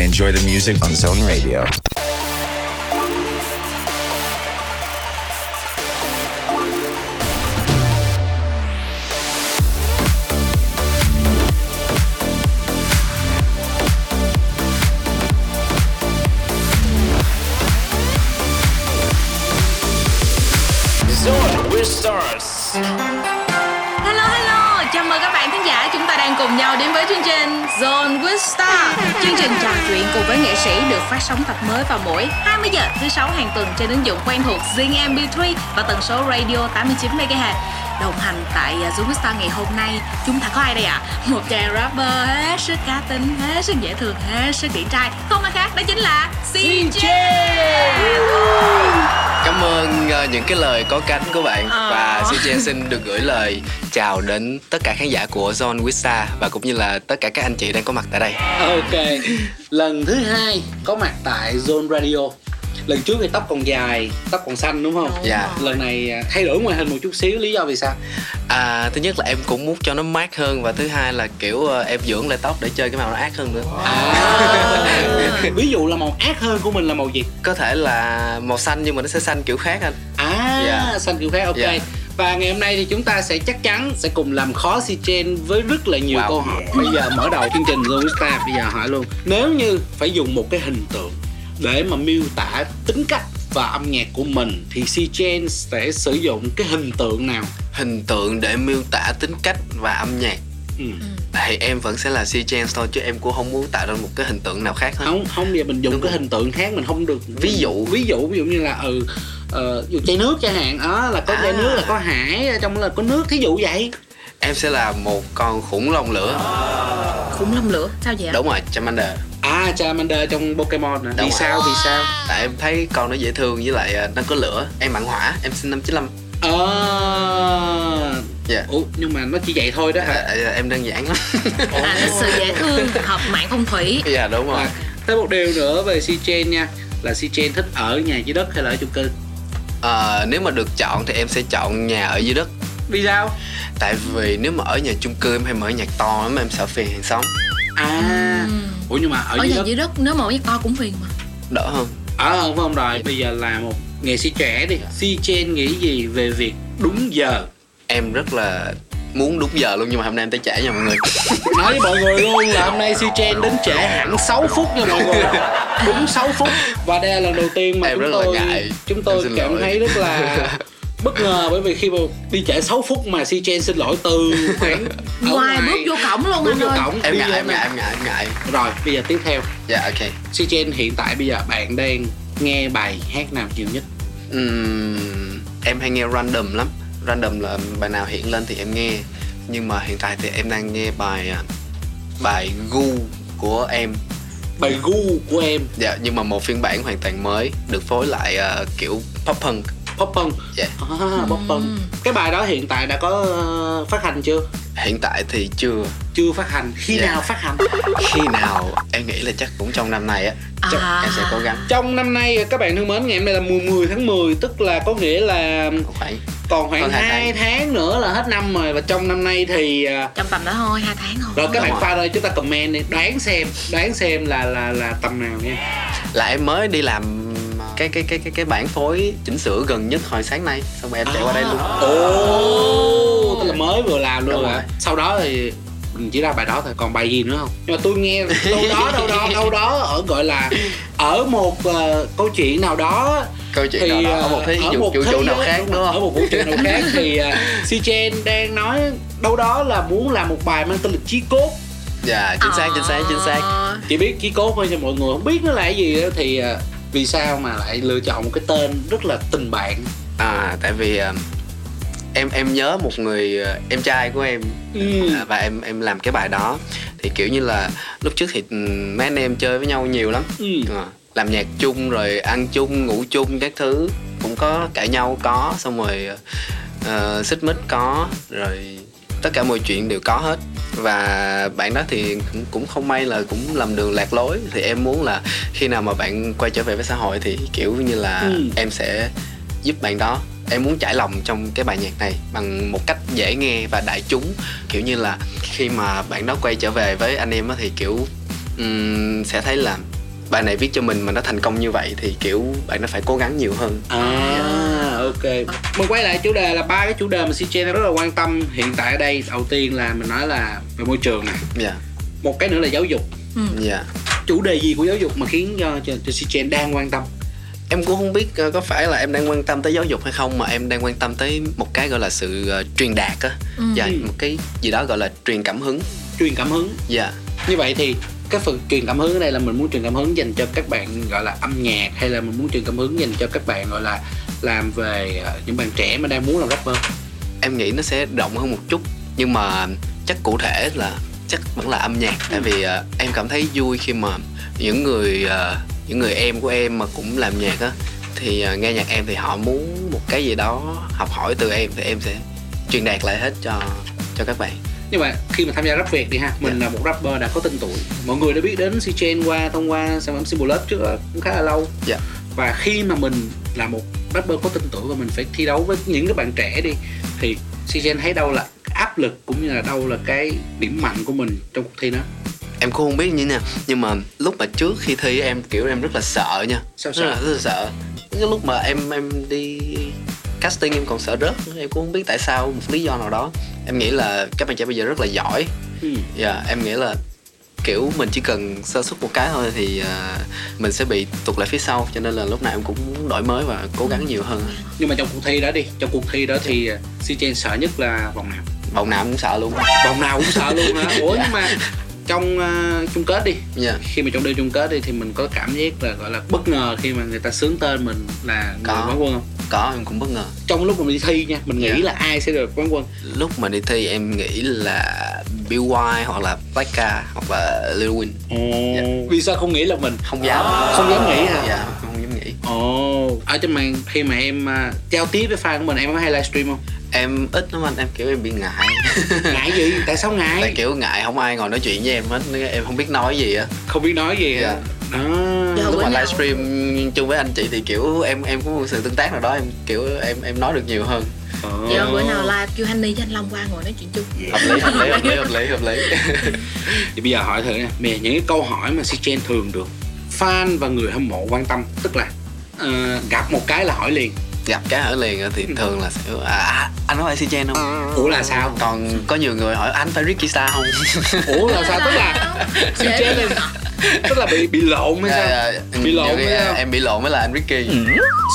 and enjoy the music on Zone Radio. Cùng với nghệ sĩ được phát sóng tập mới vào mỗi 20 giờ thứ sáu hàng tuần trên ứng dụng quen thuộc Zing MP3 và tần số radio 89 MHz. Đồng hành tại uh, Zone with Star ngày hôm nay chúng ta có ai đây ạ? Một chàng rapper hết sức cá tính, hết sức dễ thương, hết sức điển trai. Không ai khác đó chính là CJ. Cảm ơn ờ, những cái lời có cánh của bạn Ờ. và CJ xin được gửi lời chào đến tất cả khán giả của Zone Wista và cũng như là tất cả các anh chị đang có mặt tại đây. Ok, lần thứ hai có mặt tại Zone Radio Lần trước thì tóc còn dài, tóc còn xanh đúng không? Dạ. Lần này à, thay đổi ngoại hình một chút xíu, lý do vì sao? À, thứ nhất là em cũng muốn cho nó mát hơn và thứ hai là kiểu ờ, em dưỡng lại tóc để chơi cái màu nó ác hơn nữa. À, ví dụ là màu ác hơn của mình là màu gì? Có thể là màu xanh nhưng mà nó sẽ xanh kiểu khác anh. À, Dạ. xanh kiểu khác, ok Dạ. Và ngày hôm nay thì chúng ta sẽ chắc chắn sẽ cùng làm khó si Chen với rất là nhiều Wow. câu hỏi Bây giờ mở đầu chương trình Zone Star bây giờ hỏi luôn Nếu như phải dùng một cái hình tượng để mà miêu tả tính cách và âm nhạc của mình thì si Chen sẽ sử dụng cái hình tượng nào? Hình tượng để miêu tả tính cách và âm nhạc Ừ. thì em vẫn sẽ là CJ thôi chứ em cũng không muốn tạo ra một cái hình tượng nào khác hết. không không giờ mình dùng Đúng cái rồi. hình tượng khác mình không được Ví dụ. ví dụ ví dụ như là ừ ờ, dụ chai nước chẳng hạn đó là có chai À. nước là có hải ở trong là có nước thí dụ vậy Em sẽ là một con khủng long lửa. Khủng long lửa, sao vậy? Đúng rồi, Charmander. À Charmander trong Pokemon nè Đúng vì rồi. sao vì sao Tại em thấy con nó dễ thương với lại ờ, nó có lửa. Em mặn hỏa, em sinh năm 95. ờ Dạ. ủa nhưng mà nó chỉ vậy thôi đó À, hả à, em đơn giản lắm. À, nó sự dễ thương, hợp mạng phong thủy. dạ đúng rồi. à, thêm một điều nữa về si Chen nha là si Chen thích ở nhà dưới đất hay là ở chung cư Ờ, nếu mà được chọn thì em sẽ chọn nhà ở dưới đất. vì sao Tại vì nếu mà ở nhà chung cư em hay mở nhạc to lắm em sợ phiền hàng xóm. à ủa nhưng mà ở, Ở dưới nhà đất dưới đất nếu mà ở nhà to cũng phiền mà. Đỡ hơn. ở không phải không rồi bây giờ là một nghệ sĩ trẻ đi si Chen nghĩ gì về việc đúng giờ Em rất là muốn đúng giờ luôn nhưng mà hôm nay em tới trễ nha mọi người. nói với mọi người luôn là hôm nay si Chen đến trễ hẳn 6 phút nha mọi người đúng 6 phút và đây là lần đầu tiên mà Em chúng rất là tôi ngại. chúng tôi cảm lỗi. thấy rất là bất ngờ bởi vì khi mà đi trễ 6 phút mà si Chen xin lỗi từ khoảng ở Ngoài bước vô cổng luôn bước anh vô ơi. cổng em ngại, em ngại, em ngại, em ngại. rồi bây giờ tiếp theo Dạ ok. si Chen hiện tại bây giờ bạn đang nghe bài hát nào nhiều nhất Ừm, em hay nghe random lắm. Random là bài nào hiện lên thì em nghe. Nhưng mà hiện tại thì em đang nghe bài à, bài gu của em bài gu của em Dạ, nhưng mà một phiên bản hoàn toàn mới được phối lại ờ, kiểu pop punk. Pop punk Dạ. à, pop punk cái bài đó hiện tại đã có ờ, phát hành chưa Hiện tại thì chưa. chưa phát hành khi Dạ. nào phát hành Khi nào em nghĩ là chắc cũng trong năm này á. Chắc À. em sẽ cố gắng. trong năm nay các bạn thân mến ngày hôm nay là mùa 10 tháng 10 tức là có nghĩa là Khoảng còn khoảng hai 2 tháng. nữa là hết năm rồi và trong năm nay thì à, Trong tầm đó thôi, hai tháng thôi. rồi các bạn fan ơi chúng ta comment đi đoán xem đoán xem là là là tầm nào nha là em mới đi làm cái cái cái cái cái bản phối chỉnh sửa gần nhất hồi sáng nay. Xong rồi em chạy qua đây luôn. Ồ tức là mới vừa làm luôn rồi. sau đó thì mình chỉ ra bài đó thôi còn bài gì nữa không? Nhưng mà tôi nghe đâu đó đâu đó đâu đó ở gọi là ở một ờ, câu chuyện nào đó câu chuyện thì nào đó ở một thế ờ, vũ một vũ trụ nào khác đúng ở không một vũ trụ nào khác thì uh, si Chen đang nói đâu đó là muốn làm một bài mang tên là chí cốt. Dạ chính xác chính xác chính xác. Ờ, chỉ biết chí cốt thôi cho mọi người không biết nó là cái gì đó thì ờ, vì sao mà lại lựa chọn một cái tên rất là tình bạn? À tại vì ờ, em em nhớ một người ờ, em trai của em. Ừ. à, và em em làm cái bài đó. Thì kiểu như là lúc trước thì ừm, mấy anh em chơi với nhau nhiều lắm. Ừ. Ờ, làm nhạc chung rồi ăn chung ngủ chung các thứ. Cũng có cãi nhau có xong rồi ờ, xích mích có rồi tất cả mọi chuyện đều có hết. Và bạn đó thì cũng, cũng không may là cũng lầm đường lạc lối. Thì em muốn là khi nào mà bạn quay trở về với xã hội thì kiểu như là Ừ. em sẽ giúp bạn đó. Em muốn trải lòng trong cái bài nhạc này bằng một cách dễ nghe và đại chúng. Kiểu như là khi mà bạn đó quay trở về với anh em á thì kiểu ừm, sẽ thấy là bài này viết cho mình mà nó thành công như vậy thì kiểu bạn nó phải cố gắng nhiều hơn À, ok. Mình quay lại chủ đề là ba cái chủ đề mà CJ rất là quan tâm hiện tại ở đây. Đầu tiên là mình nói là về môi trường này. dạ Một cái nữa là giáo dục. dạ Chủ đề gì của giáo dục mà khiến cho cho, cho CJ đang quan tâm? em cũng không biết ờ, có phải là em đang quan tâm tới giáo dục hay không mà em đang quan tâm tới một cái gọi là sự ờ, truyền đạt á dạ một cái gì đó gọi là truyền cảm hứng Truyền cảm hứng. dạ Như vậy thì cái phần truyền cảm hứng ở đây là mình muốn truyền cảm hứng dành cho các bạn gọi là âm nhạc hay là mình muốn truyền cảm hứng dành cho các bạn gọi là làm về ờ, những bạn trẻ mà đang muốn làm rapper? Em nghĩ nó sẽ rộng hơn một chút nhưng mà chắc cụ thể là chắc vẫn là âm nhạc. Tại vì ờ, em cảm thấy vui khi mà những người ờ, những người em của em mà cũng làm nhạc á thì ờ, nghe nhạc em thì họ muốn một cái gì đó học hỏi từ em thì em sẽ truyền đạt lại hết cho cho các bạn nhưng mà khi mà tham gia rap Việt đi ha mình Dạ. là một rapper đã có tên tuổi. Mọi người đã biết đến CJ qua thông qua sản phẩm Symbol Love trước cũng khá là lâu. Dạ. Và khi mà mình là một rapper có tên tuổi và mình phải thi đấu với những cái bạn trẻ đi thì CJ thấy đâu là áp lực cũng như là đâu là cái điểm mạnh của mình trong cuộc thi đó. Em cũng không biết như thế nào nhưng mà lúc mà trước khi thi em kiểu em rất là sợ nha. Sao rất là, sợ? rất là sợ. Cái lúc mà em em đi casting em còn sợ rớt em cũng không biết tại sao một lý do nào đó. Em nghĩ là các bạn trẻ bây giờ rất là giỏi. Ừ. dạ em nghĩ là kiểu mình chỉ cần sơ suất một cái thôi thì à, mình sẽ bị tụt lại phía sau cho nên là lúc nào em cũng muốn đổi mới và cố gắng nhiều hơn. Nhưng mà trong cuộc thi đó đi trong cuộc thi đó thì ờ, CJ sợ nhất là vòng nào? Vòng nào cũng sợ luôn. Vòng nào cũng sợ luôn hả? Ủa nhưng mà trong ờ, chung kết đi. Dạ. Khi mà trong đêm chung kết đi thì mình có cảm giác là gọi là bất ngờ khi mà người ta sướng tên mình là người Có. quán quân không? Có em cũng bất ngờ. Trong lúc mà mình đi thi nha mình nghĩ Dạ. là ai sẽ được quán quân? Lúc mà đi thi em nghĩ là Bill White hoặc là Blackka hoặc là Lil Wayne Dạ. vì sao không nghĩ là mình? Không dám. Không dám nghĩ hả? Dạ không dám nghĩ. Ồ. Ở trên màn khi mà em à, giao tiếp với fan của mình em có hay livestream không em ít lắm anh em kiểu em bị ngại. Ngại gì? Tại sao tại ngại kiểu ngại không ai ngồi nói chuyện với em hết em không biết nói gì á. Không biết nói gì Dạ. hả đó Dạ. lúc mà livestream chung với anh chị thì kiểu em em có một sự tương tác nào đó em kiểu em em nói được nhiều hơn. Ồ. Giờ bữa nào live kêu Honey với anh Long qua ngồi nói chuyện chung. Hợp lý hợp lý hợp lý hợp lý hợp lý. Thì bây giờ hỏi thử nha. Giờ những cái câu hỏi mà CJ thường được fan và người hâm mộ quan tâm tức là ờ, gặp một cái là hỏi liền gặp cái ở liền á thì thường là sẽ à, anh có phải si chen không? Ủa là sao? Còn có nhiều người hỏi anh phải Ricky Star không? Ủa là sao? Tức là CJ này tức là bị bị lộn hay sao? Dạ, dạ. bị lộn hay à, sao? em bị lộn với là anh Ricky.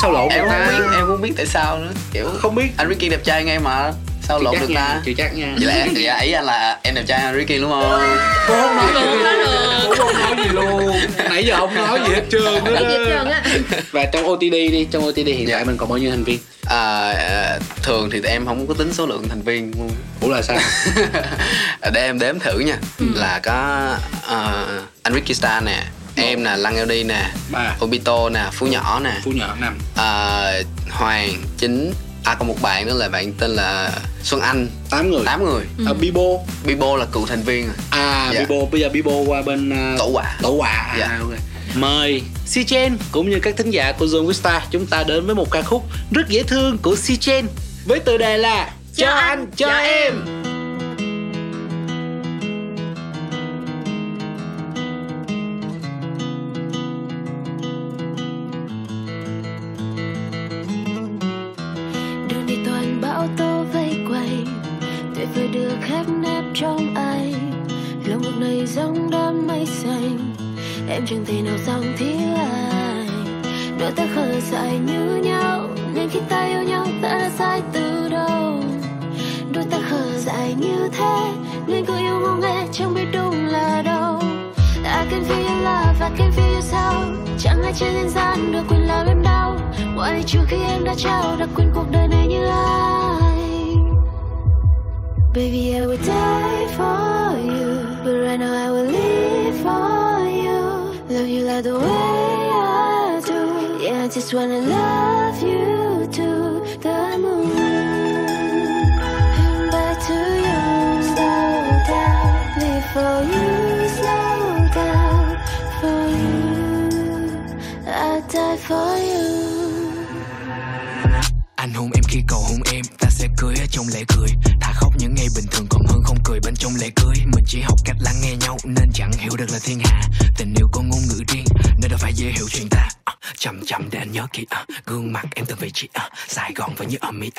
Sao lộn em người không ta? biết em không biết tại sao nữa kiểu không biết. anh Ricky đẹp trai ngay mà sao lộn được ta? chưa chắc nha. Vậy là em dạ, ý anh là em đẹp trai Ricky đúng không? Cô không nói gì cô không nói gì luôn. Nãy giờ không nói gì hết trơn á. Và trong OTD đi trong OTD hiện Dạ. tại mình còn bao nhiêu thành viên? À, à, thường thì em không có tính số lượng thành viên. Luôn ủa là sao? Để em đếm thử nha. Là có ờ, anh Ricky Star nè em nè Lăng LD nè ba. Obito nè Phú Nhỏ nè. Phú nhỏ năm ờ, Hoàng Chính à còn một bạn nữa là bạn tên là Xuân Anh. Tám người. 8 người. Ở Bibo. Bibo là cựu thành viên à Dạ. Bibo. Bây giờ Bibo qua bên uh, Tổ quả tổ quả à, Dạ. ok. mời Si Chen cũng như các thính giả của Zone Vista chúng ta đến với một ca khúc rất dễ thương của Si Chen với tựa đề là Cho anh, cho em. đường ai trên nhân gian được quyền làm em đau Mọi điều trừ khi em đã trao đã quên cuộc đời này như anh Baby, I will die for you But right now I will live for you. Love you like the way I do. Yeah, I just wanna love hiểu được là thiên hạ tình yêu có ngôn ngữ riêng nên đâu phải dễ hiểu chuyện ta. À, chậm chậm để anh nhớ kỹ à, gương mặt em từng vị trí à, sài gòn và như ở mỹ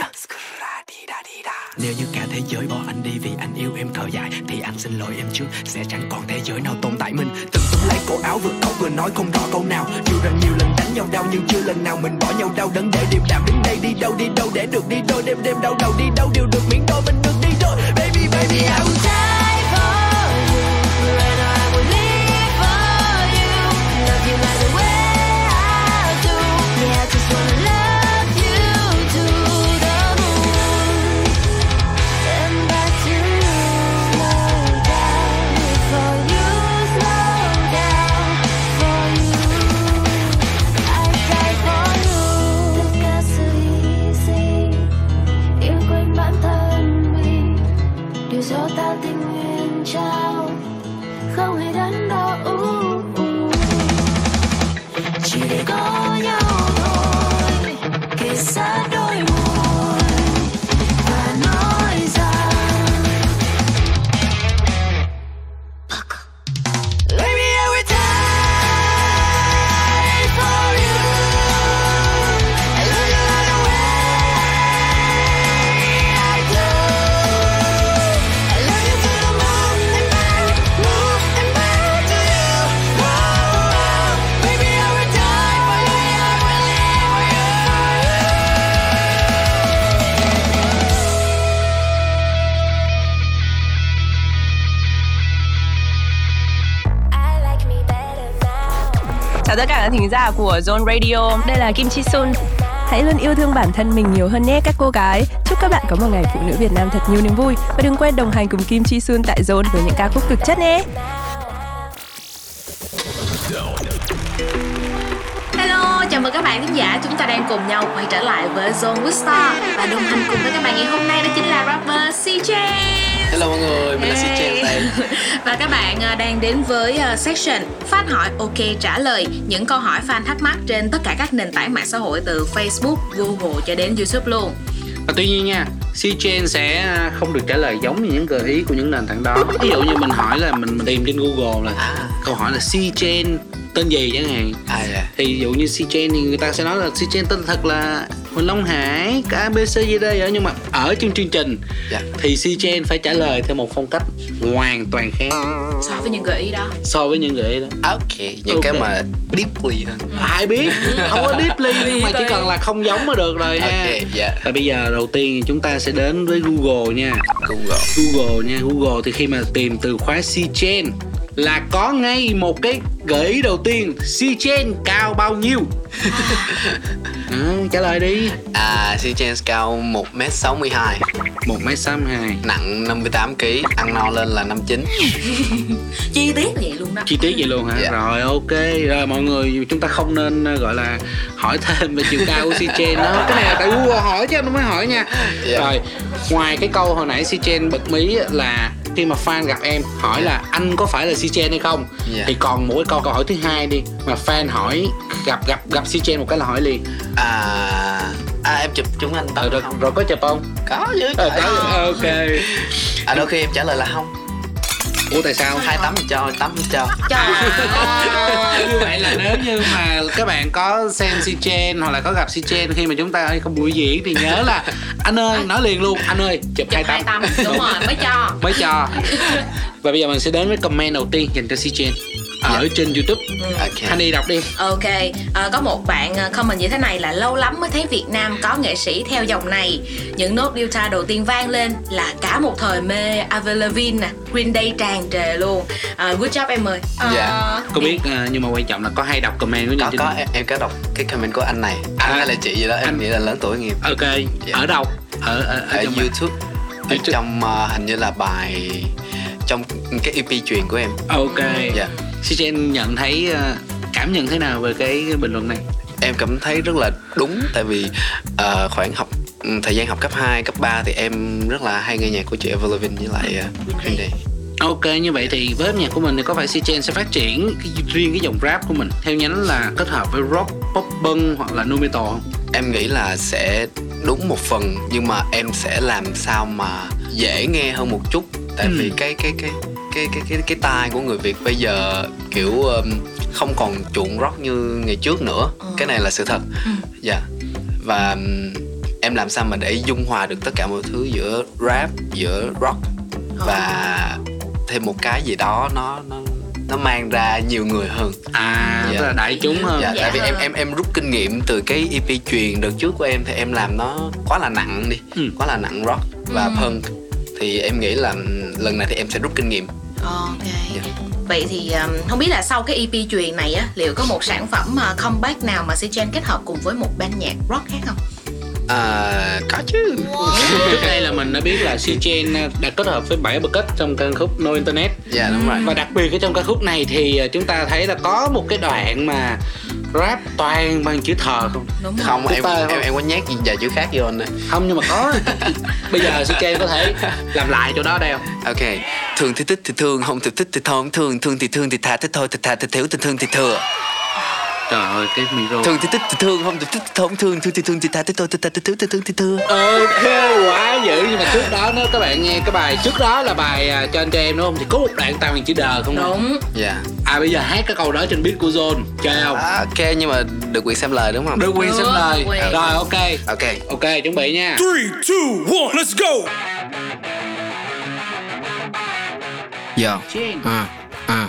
nếu như cả thế giới bỏ anh đi vì anh yêu em thở dài Thì anh xin lỗi em trước Sẽ chẳng còn thế giới nào tồn tại mình. Từng túm lấy cổ áo vừa khóc vừa nói không rõ câu nào. Dù rằng nhiều lần đánh nhau đau nhưng chưa lần nào mình bỏ nhau đau. Đớn để điềm đạm đứng đây đi đâu đi đâu để được đi đôi. Đêm đêm đau đầu đi đâu đều được miễn đôi. Mình được đi đôi. Baby baby I will something thính giả của Zone Radio. Đây là Kim Chi Sun. Hãy luôn yêu thương bản thân mình nhiều hơn nhé các cô gái. Chúc các bạn có một ngày phụ nữ Việt Nam thật nhiều niềm vui. Và đừng quên đồng hành cùng Kim Chi Sun tại Zone với những ca khúc cực chất nhé. Hello, chào mừng các bạn thính giả. Chúng ta đang cùng nhau quay trở lại với Zone with Star. Và đồng hành cùng với các bạn ngày hôm nay đó chính là rapper CJ hello mọi người mình là Hey. CJ đây Và các bạn à, đang đến với à, section Fan hỏi OK trả lời Những câu hỏi fan thắc mắc trên tất cả các nền tảng mạng xã hội Từ Facebook, Google cho đến YouTube luôn Và tuy nhiên nha, C Chain sẽ không được trả lời giống như những gợi ý của những nền tảng đó. Ví dụ như mình hỏi là mình, mình tìm trên Google là À. câu hỏi là C Chain tên gì chẳng hạn. à dạ Thì ví dụ như C Chain thì người ta sẽ nói là C Chain tên thật là Huỳnh Long Hải, KBCD ở nhưng mà ở trong chương trình Dạ. thì C Chain phải trả lời theo một phong cách hoàn toàn khác So với những gợi ý đó so với những gợi ý đó. ok những cái Ok. mà deeply hơn Ai biết, không có deeply mà chỉ cần là không giống là được rồi ha. ok dạ Và bây giờ đầu tiên chúng ta sẽ đến với Google nha. google Google nha Google thì khi mà tìm từ khóa C-Chain là có ngay một cái gợi ý đầu tiên C-Chain cao bao nhiêu? À, trả lời đi. À CJ cao 1m62 một m sáu hai. Nặng 58kg ăn no lên là 59 Chi tiết vậy luôn đó. Chi tiết vậy luôn hả? Dạ. rồi ok. Rồi mọi người chúng ta không nên ờ, gọi là hỏi thêm về chiều cao của C-Chain đó. Cái này là tại Google hỏi chứ anh không phải hỏi nha. Dạ. rồi ngoài cái câu hồi nãy C-Chain bật mí là khi mà fan gặp em hỏi là anh có phải là C-Chain hay không? Dạ. thì còn cái câu câu hỏi thứ hai đi mà fan hỏi gặp gặp gặp C-Chain một cái là hỏi liền. À à em chụp chúng anh ờ, tao rồi, không? rồi có chụp không? Có chứ ờ, trời có, ơi. ok. À đôi khi em trả lời là không ủa tại sao? Hai tấm thì cho tấm thì cho. Như vậy là nếu như mà các bạn có xem si chen hoặc là có gặp si chen khi mà chúng ta không buổi diễn thì nhớ là anh ơi nói liền luôn anh ơi chụp hai Chụp hai tấm. Đúng rồi mới cho. Mới cho. Và bây giờ mình sẽ đến với comment đầu tiên dành cho si chen ở trên youtube. Ok. Honey đọc đi. Ok, à, có một bạn à, comment như thế này là lâu lắm mới thấy Việt Nam có nghệ sĩ theo dòng này. Những nốt guitar đầu tiên vang lên là cả một thời mê Avril Lavigne nè, Green Day tràn trề luôn. À, good job em ơi. À, Dạ. có biết à, nhưng mà quan trọng là có hay đọc comment của có nhau trên có em, em có đọc cái comment của anh này. Anh À. hay là chị gì đó em Anh- nghĩ là lớn tuổi em ok. Ở đâu? Ở ở, ở ở youtube. Ở trong ờ, hình như là bài trong cái EP truyền của em. Ok. Dạ. si chen nhận thấy à, cảm nhận thế nào về cái bình luận này em cảm thấy rất là đúng tại vì ờ, khoảng học ừ, thời gian học cấp 2, cấp 3 thì em rất là hay nghe nhạc của chị Lavigne với lại uh, Green Day Ok như vậy thì với âm nhạc của mình thì có phải C-Chain sẽ phát triển cái, riêng cái dòng rap của mình theo nhánh là kết hợp với rock, pop punk hoặc là nu metal không? em nghĩ là sẽ đúng một phần nhưng mà em sẽ làm sao mà dễ nghe hơn một chút tại Ừ. vì cái cái cái cái cái cái cái tai của người Việt bây giờ kiểu um, không còn chuộng rock như ngày trước nữa Ừ. cái này là sự thật Ừ. dạ và um, em làm sao mà để dung hòa được tất cả mọi thứ giữa rap giữa rock và thêm một cái gì đó nó nó nó mang ra nhiều người hơn à Dạ. tức là đại chúng hơn dạ, Dạ tại vì em hơn. em em rút kinh nghiệm từ cái EP truyền đợt trước của em thì em làm nó quá là nặng đi Ừ. quá là nặng rock và Ừ. punk thì em nghĩ là ừm, lần này thì em sẽ rút kinh nghiệm ok. Dạ. vậy thì um, không biết là sau cái EP truyền này á liệu có một sản phẩm uh, comeback nào mà Sichen kết hợp cùng với một ban nhạc rock khác không? À, có chứ. Trước đây là mình đã biết là C Chain đã kết hợp với bảy Bucket trong ca khúc No Internet. Dạ đúng rồi. Và đặc biệt ở trong ca khúc này thì à, chúng ta thấy là có một cái đoạn mà rap toàn bằng chữ thờ không đúng không em, không? em em có nhát gì vài chữ khác vô anh không nhưng mà có. Bây giờ Chain có thể làm lại chỗ đó đeo ok. Thường thì thích thì thương không thì thích thì không thương thương thì thương thì thà thì thôi thì thà thì thiếu thì thương thì thừa trời ơi cái micro thường thì thích thì thương không thì thích thì không thương. Thương thì thương thì thà thì thôi thì thà thì thiếu thì thương thì thừa ok quá dữ. Nhưng mà trước đó nó các bạn nghe cái bài trước đó là bài à, cho anh cho em đúng không? Thì có một đoạn toàn bằng chữ đờ không đúng. Dạ. À bây giờ hát cái câu đó trên beat của Zone. Chơi không? À, ok nhưng mà được quyền xem lời đúng không? Được quyền xem Được lời. quyền. rồi ok. Ok. Ok chuẩn bị nha. Three, two, one, let's go. Yo, Chain. à, à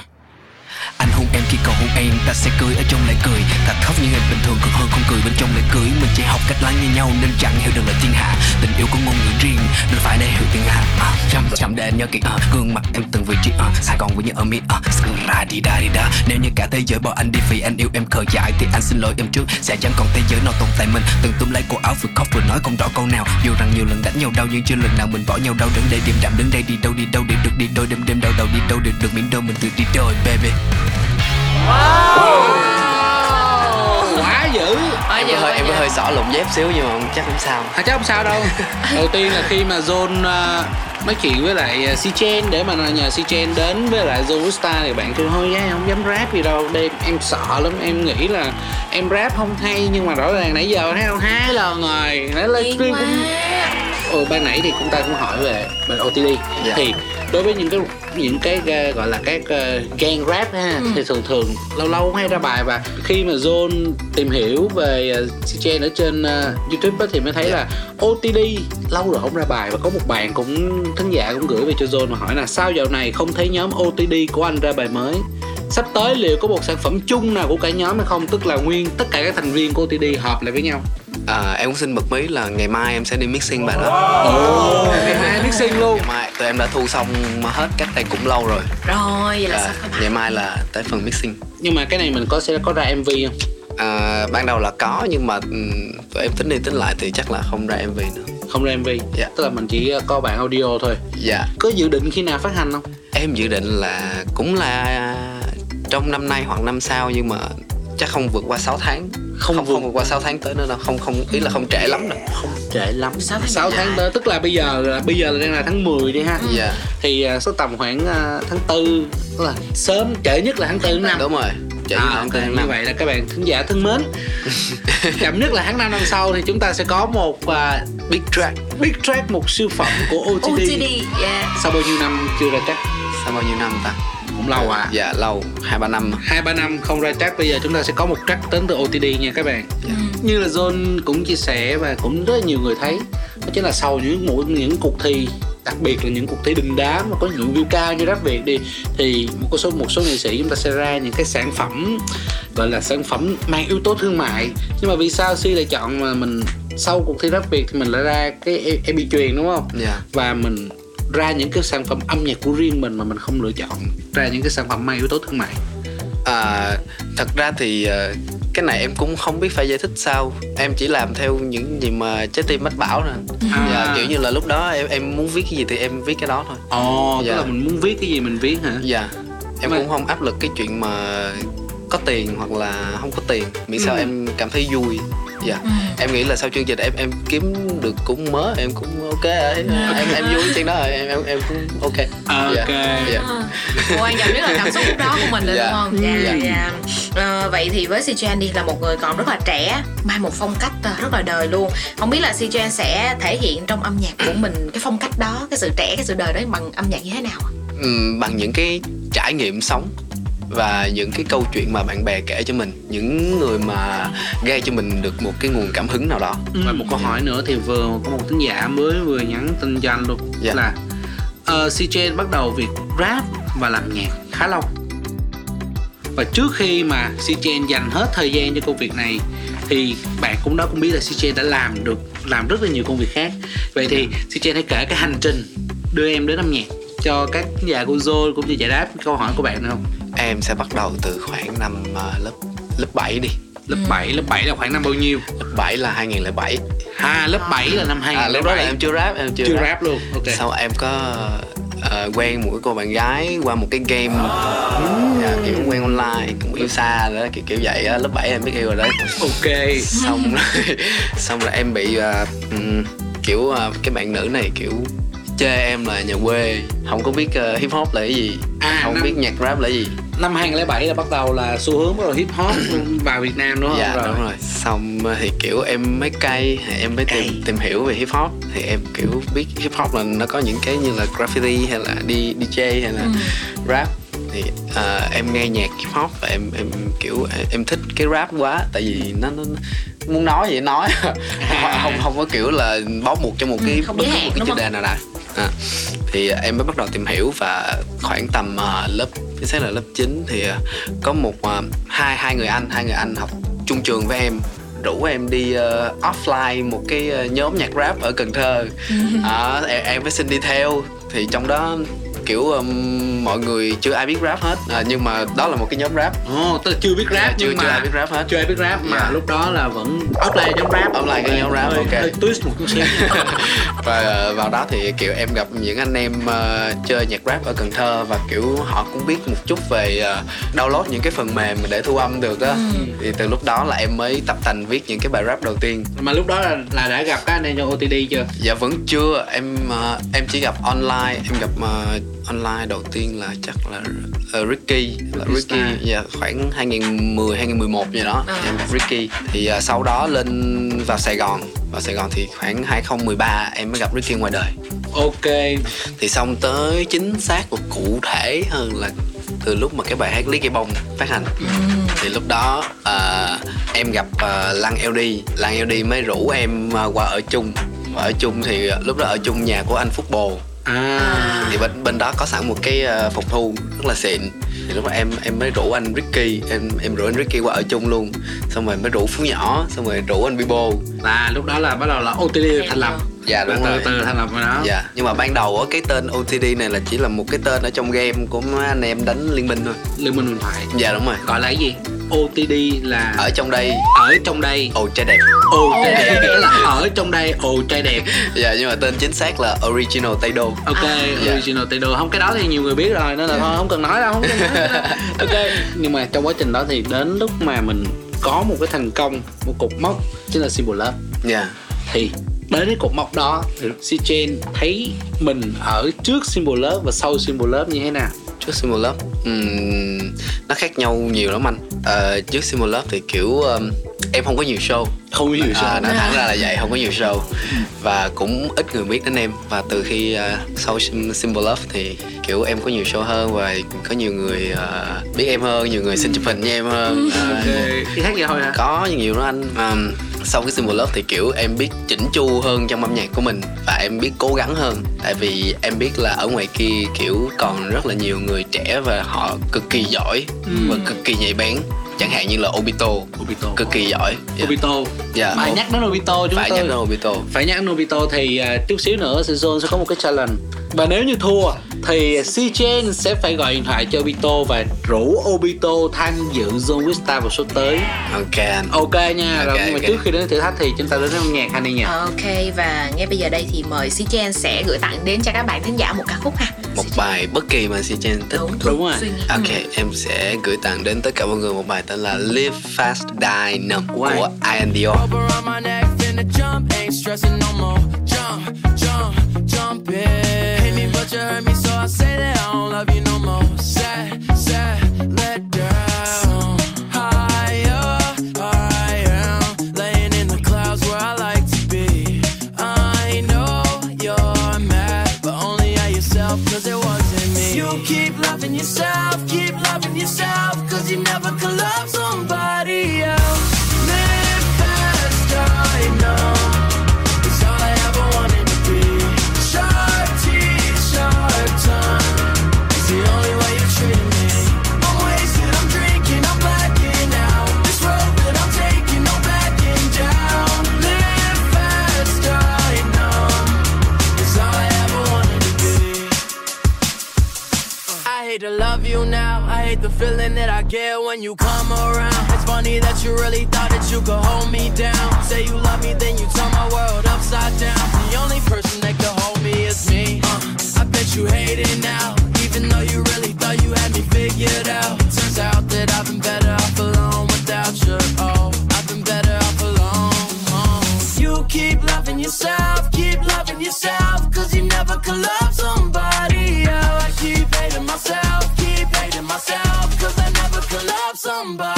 anh hôn em khi còn hôn em ta sẽ cười ở trong lại cười. Ta khóc những em bình thường còn hơn không cười bên trong lại cười mình chỉ học cách lắng nghe nhau nên chẳng hiểu được lời thiên hạ. Tình yêu có ngôn ngữ riêng nên phải để hiểu tiếng hạ à, chăm chậm để anh nhớ kỹ à, gương mặt em từng vị trí à, sài gòn với những ở mi à, ra đi da đi da nếu như cả thế giới bỏ anh đi vì anh yêu em khờ dại thì anh xin lỗi em trước. Sẽ chẳng còn thế giới nào tồn tại mình. Từng túm lấy cổ áo vừa khóc vừa nói không rõ câu nào. Dù rằng nhiều lần đánh nhau đau nhưng chưa lần nào mình bỏ nhau đau. Đứng đây điềm đạm đứng đây đi đâu đi đâu để được đi đôi. Đêm đêm đau đầu đi đâu để được miễn đâu mình tự đi đôi baby quá dữ. Quá em dữ, hơi em dữ. hơi xỏ lụng dép xíu nhưng mà chắc không sao. À, chắc không sao đâu. Đầu tiên là khi mà John à, nói chuyện với lại uh, Chen để mà nhờ Chen đến với lại John Star thì bạn kêu thôi giá không dám rap gì đâu. Đêm em sợ lắm em nghĩ là em rap không hay nhưng mà rõ ràng nãy giờ thấy không hai lần rồi. Nãy lên stream cũng Ồ, ban nãy thì chúng ta cũng hỏi về bên OTD Dạ. thì đối với những cái những cái uh, gọi là các uh, gang rap ha thì thường thường lâu lâu hay ra bài và khi mà John tìm hiểu về uh, CJ ở trên uh, YouTube á, thì mới thấy là OTD lâu rồi không ra bài và có một bạn cũng thính giả cũng gửi về cho John mà hỏi là sao dạo này không thấy nhóm OTD của anh ra bài mới sắp tới liệu có một sản phẩm chung nào của cả nhóm hay không? Tức là nguyên tất cả các thành viên của OTD hợp lại với nhau. À, em cũng xin bật mí là ngày mai em sẽ đi mixing bài đó. Ồ, ngày hai mixing luôn. Ngày mai tụi em đã thu xong hết cách đây cũng lâu rồi. Rồi vậy là à, bài ngày mai là tới phần mixing. Nhưng mà cái này mình có sẽ có ra MV không? À, ban đầu là có nhưng mà ừm, tụi em tính đi tính lại thì chắc là không ra mv nữa. Không ra MV Dạ. tức là mình chỉ có bản audio thôi. Dạ. Có dự định khi nào phát hành không em dự định là cũng là trong năm nay hoặc năm sau nhưng mà chắc không vượt qua 6 tháng. Không không, vượt- không vượt qua 6 tháng tới nữa đâu. Không không ý là không trễ lắm đâu. Không trễ lắm. Sáu tháng 6 tháng tới tức là bây giờ là bây giờ là đang là tháng 10 đi ha. Dạ. Thì à, số tầm khoảng à, tháng 4 tức là sớm trễ nhất là tháng 4 tháng 5 đúng rồi. Trễ À, ok, tháng như năm. vậy là các bạn thính giả thân mến. Chậm nhất là tháng 5 năm sau thì chúng ta sẽ có một uh, big track. Big track một siêu phẩm của OTD, OTD yeah. Sau bao nhiêu năm chưa ra chắc sau bao nhiêu năm ta? Cũng lâu à? Dạ lâu. Hai ba năm hai ba năm không ra chắc bây giờ chúng ta sẽ có một track đến từ OTD nha các bạn. Như là John cũng chia sẻ và cũng rất nhiều người thấy đó chính là sau những mỗi những cuộc thi đặc biệt là những cuộc thi đình đám mà có những view cao như rap Việt đi thì một số một số nghệ sĩ chúng ta sẽ ra những cái sản phẩm gọi là sản phẩm mang yếu tố thương mại. Nhưng mà vì sao Si lại chọn mà mình sau cuộc thi rap Việt thì mình lại ra cái EP truyền đúng không? Dạ. Và mình ra những cái sản phẩm âm nhạc của riêng mình mà mình không lựa chọn. Ra những cái sản phẩm mang yếu tố thương mại. À, thật ra thì ờ, cái này em cũng không biết phải giải thích sao. Em chỉ làm theo những gì mà trái tim mách bảo nè. À. dạ, kiểu như là lúc đó em em muốn viết cái gì thì em viết cái đó thôi. Ồ tức Dạ. là mình muốn viết cái gì mình viết hả? Dạ em Mà- cũng không áp lực cái chuyện mà có tiền hoặc là không có tiền. Miễn sao Ừ. em cảm thấy vui dạ em nghĩ là sau chương trình em em kiếm được cũng mới em cũng ok rồi em em vui trên đó rồi em em, em cũng ok Ok. dạ. dạ. quan trọng nhất là cảm xúc lúc đó của mình là Dạ. đúng không dạ Dạ. dạ Ờ, vậy thì với CJ đi là một người còn rất là trẻ mang một phong cách ờ, rất là đời luôn không biết là CJ sẽ thể hiện trong âm nhạc của mình cái phong cách đó cái sự trẻ cái sự đời đó bằng âm nhạc như thế nào? Ừm, bằng những cái trải nghiệm sống và những cái câu chuyện mà bạn bè kể cho mình những người mà gây cho mình được một cái nguồn cảm hứng nào đó. Và một câu hỏi nữa thì vừa có một thính giả mới vừa nhắn tin cho anh luôn. Dạ. là uh, CJ bắt đầu việc rap và làm nhạc khá lâu. Và trước khi mà CJ dành hết thời gian cho công việc này thì bạn cũng đó cũng biết là CJ đã làm được làm rất là nhiều công việc khác. Vậy thì CJ hãy kể cái hành trình đưa em đến âm nhạc cho các giả của Zone cũng như giải đáp câu hỏi của bạn được không em sẽ bắt đầu từ khoảng năm ờ, lớp lớp 7 đi. Lớp 7 lớp 7 là khoảng năm bao nhiêu? Lớp 7 là 2007 à lớp 7 là năm 2007 à, lúc đó là em chưa rap em chưa, chưa rap. luôn ok. Sau em có ờ, quen một cái cô bạn gái qua một cái game dạ, kiểu quen online cũng yêu xa đó kiểu kiểu vậy á. Lớp 7 em biết yêu rồi đấy. Ok. Xong rồi xong rồi em bị ừm, kiểu ờ, cái bạn nữ này kiểu chê em là nhà quê không có biết ờ, hip hop là cái gì À, không năm- biết nhạc rap là gì. năm 2007 là bắt đầu là xu hướng bắt đầu hip hop vào Việt Nam đúng không? dạ đúng rồi. Xong ờ, thì kiểu em mới cay thì em mới tìm tìm hiểu về hip hop. Thì em kiểu biết hip hop là nó có những cái như là graffiti hay là đi DJ hay là rap. Thì ờ, em nghe nhạc hip hop và em em kiểu em thích cái rap quá tại vì nó nó- muốn nói gì nói. Không không có kiểu là bó buộc cho một cái Ừ, không bất cứ một cái chủ đề nào đó à, thì em mới bắt đầu tìm hiểu và khoảng tầm ờ, lớp chính xác là lớp 9 thì ờ, có một ờ, hai hai người anh hai người anh học chung trường với em rủ em đi ờ, offline một cái ờ, nhóm nhạc rap ở Cần Thơ. Ờ, em, em mới xin đi theo thì trong đó kiểu ừm, mọi người chưa ai biết rap hết à, nhưng mà đó là một cái nhóm rap Ồ, tức là chưa biết rap chưa nhưng mà chưa ai biết rap hết chưa ai biết rap mà lúc đó là vẫn offline nhóm rap. Offline cái nhóm rap, Hơi- ok. Hơi twist một chút xíu. và ờ, vào đó thì kiểu em gặp những anh em ờ, chơi nhạc rap ở Cần Thơ và kiểu họ cũng biết một chút về ờ, download những cái phần mềm để thu âm được á thì từ lúc đó là em mới tập tành viết những cái bài rap đầu tiên mà lúc đó là, là đã gặp các anh em trong OTD chưa? dạ vẫn chưa em ờ, em chỉ gặp online em gặp ờ, online đầu tiên là chắc là ờ, Ricky là Ricky Star. dạ, khoảng 2010 2011 gì đó À. em Ricky. Thì ờ, sau đó lên vào Sài Gòn vào Sài Gòn thì khoảng 2013 em mới gặp Ricky ngoài đời. Ok. thì xong tới chính xác và cụ thể hơn là từ lúc mà cái bài hát Lý Cây Bông phát hành. Thì lúc đó à, em gặp à, Lăng LD Lăng LD mới rủ em à, qua ở chung. Và ở chung thì lúc đó ở chung nhà của anh Phúc Bồ À. thì bên bên đó có sẵn một cái à, phòng thu rất là xịn thì lúc đó em em mới rủ anh Ricky em em rủ anh Ricky qua ở chung luôn xong rồi mới rủ Phú Nhỏ xong rồi rủ anh Bibo Là lúc đó là bắt đầu là OTD được thành lập. dạ đúng từ rồi từ thành lập rồi đó. Dạ, nhưng mà ban đầu á cái tên OTD này là chỉ là một cái tên ở trong game của mấy anh em đánh liên minh thôi. Liên minh huyền thoại. Dạ đúng rồi. Gọi là cái gì? OTD là Ở trong đây, ở trong đây. ồ trai đẹp. Ồ trai đẹp nghĩa là ở trong đây ồ trai đẹp Dạ nhưng mà tên chính xác là Original Taido. ok Dạ. original tay đồ không cái đó thì nhiều người biết rồi nên là thôi không cần nói đâu không cần nói ok nhưng mà trong quá trình đó thì đến lúc mà mình có một cái thành công một cột mốc chính là symbol love Dạ. thì đến cái cột mốc đó thì si Chen thấy mình ở trước symbol love và sau symbol love như thế nào Trước Love. Ừm, nó khác nhau nhiều lắm anh. Ờ, trước Love thì kiểu ừm, em không có nhiều show. không hiểu À, sao nói thẳng ra là vậy không có nhiều show. Và cũng ít người biết đến em. Và từ khi à, sau Sim- Symbol Love thì kiểu em có nhiều show hơn và có nhiều người à, biết em hơn nhiều người xin chụp hình với em hơn. À, ok cái khác vậy thôi hả? có nhiều đó anh. À, sau cái Symbol Love thì kiểu em biết chỉnh chu hơn trong âm nhạc của mình và em biết cố gắng hơn. Tại vì em biết là ở ngoài kia kiểu còn rất là nhiều người trẻ và họ cực kỳ giỏi và cực kỳ nhạy bén chẳng hạn như là Obito Obito cực kỳ giỏi Dạ. Obito Dạ. phải nhắc đến Obito chúng phải tôi nhắc đến Obito phải nhắc đến Obito thì à, chút xíu nữa Zone sẽ có một cái challenge và nếu như thua thì Chen sẽ phải gọi điện thoại cho Obito và rủ Obito tham dự Zone with Star vào số tới. ok Ok nha. Ok, Rồi nhưng mà ok. trước khi đến thử thách thì chúng ta đến với âm nhạc anh đi nha. Ok và ngay bây giờ đây thì mời Si Chen sẽ gửi tặng đến cho các bạn thính giả một ca khúc ha. một bài bất kỳ mà si chen thích Đúng, Đúng rồi. suy nghĩ. Ok, Ừ. em sẽ gửi tặng đến tất cả mọi người một bài tên là Live Fast Die Numb Wow. của Ian Dior. Rope around my neck, finna jump, ain't stressing no more. Jump, jump, jump in. Hate me, but you hurt me, so I say that I don't love you no more. Sad, feeling that I get when you come around. It's funny that you really thought that you could hold me down. Say you love me, then you turn my world upside down. The only person that could hold me is me. Uh, I bet you hate it now, even though you really thought you had me figured out. Turns out that I've been better off alone without you. Oh, I've been better off alone. Oh. You keep loving yourself, keep loving yourself, cause you never love somebody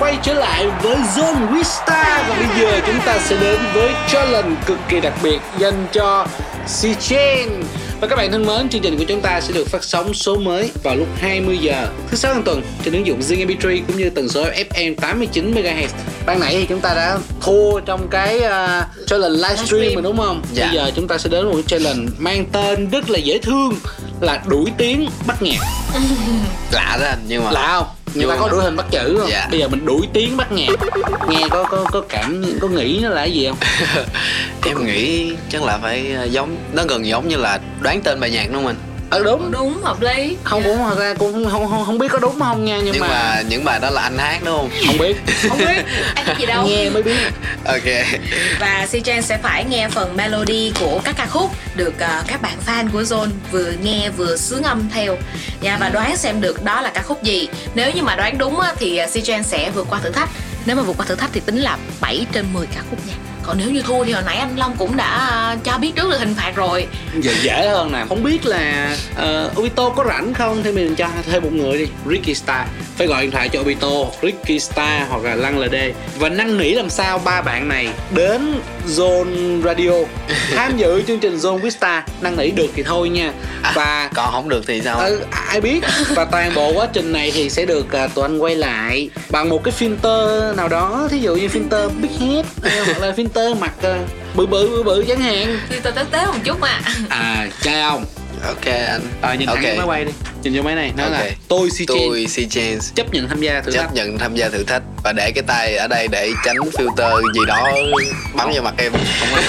quay trở lại với Zone Vista và bây giờ chúng ta sẽ đến với challenge cực kỳ đặc biệt dành cho Si Chen. Và các bạn thân mến, chương trình của chúng ta sẽ được phát sóng số mới vào lúc 20 giờ thứ sáu hàng tuần trên ứng dụng Zing MP3 cũng như tần số FM 89 MHz. Ban nãy thì chúng ta đã thua trong cái uh, challenge livestream mà đúng không? Dạ. Bây giờ chúng ta sẽ đến một cái challenge mang tên rất là dễ thương là đuổi tiếng bắt nhạc. Lạ đó anh, nhưng mà lạ không người Nhưng ta mà- có đuổi hình bắt chữ không Dạ. bây giờ mình đuổi tiếng bắt nhạc nghe có có có cảm có nghĩ nó là cái gì không em nghĩ chắc là phải ờ, giống nó gần giống như là đoán tên bài nhạc đúng không anh? Ờ đúng Đúng hợp lý. không cũng thật ra cũng không, không, không, biết có đúng không nha nhưng, Nhưng mà, mà những bài đó là anh hát đúng không? không biết Không biết anh gì đâu. nghe mới biết Ok. Và Si Chen sẽ phải nghe phần melody của các ca khúc được ờ, các bạn fan của Zone vừa nghe vừa sướng âm theo nha và đoán xem được đó là ca khúc gì. Nếu như mà đoán đúng á, thì ờ, Si Chen sẽ vượt qua thử thách. Nếu mà vượt qua thử thách thì tính là 7 trên 10 ca khúc nha. Còn nếu như thua thì hồi nãy anh Long cũng đã ờ, cho biết trước được hình phạt rồi. giờ dễ hơn nè. Không biết là uh, Obito có rảnh không? Thì mình cho thêm một người đi. Ricky Star. Phải gọi điện thoại cho Obito Ricky Star hoặc là Lăng LD và năn nỉ làm sao ba bạn này đến Zone Radio tham dự chương trình Zone with Star? Năn nỉ được thì thôi nha. Và Còn không được thì sao? Ừ, ai biết? Và toàn bộ quá trình này thì sẽ được uh, tụi anh quay lại bằng một cái filter nào đó. Thí dụ như filter big head ờ, hoặc là filter mặt ờ, bự bự bự bự chẳng hạn Thì tôi tế tế một chút mà. à trai không Ok anh. ờ nhìn Ok. thẳng cái máy quay đi nhìn vô máy này nó Ok. là tôi si Tôi Si Chance chấp nhận tham gia thử thách chấp nhận tham gia thử thách và để cái tay ở đây để tránh filter gì đó bắn vào mặt em. không có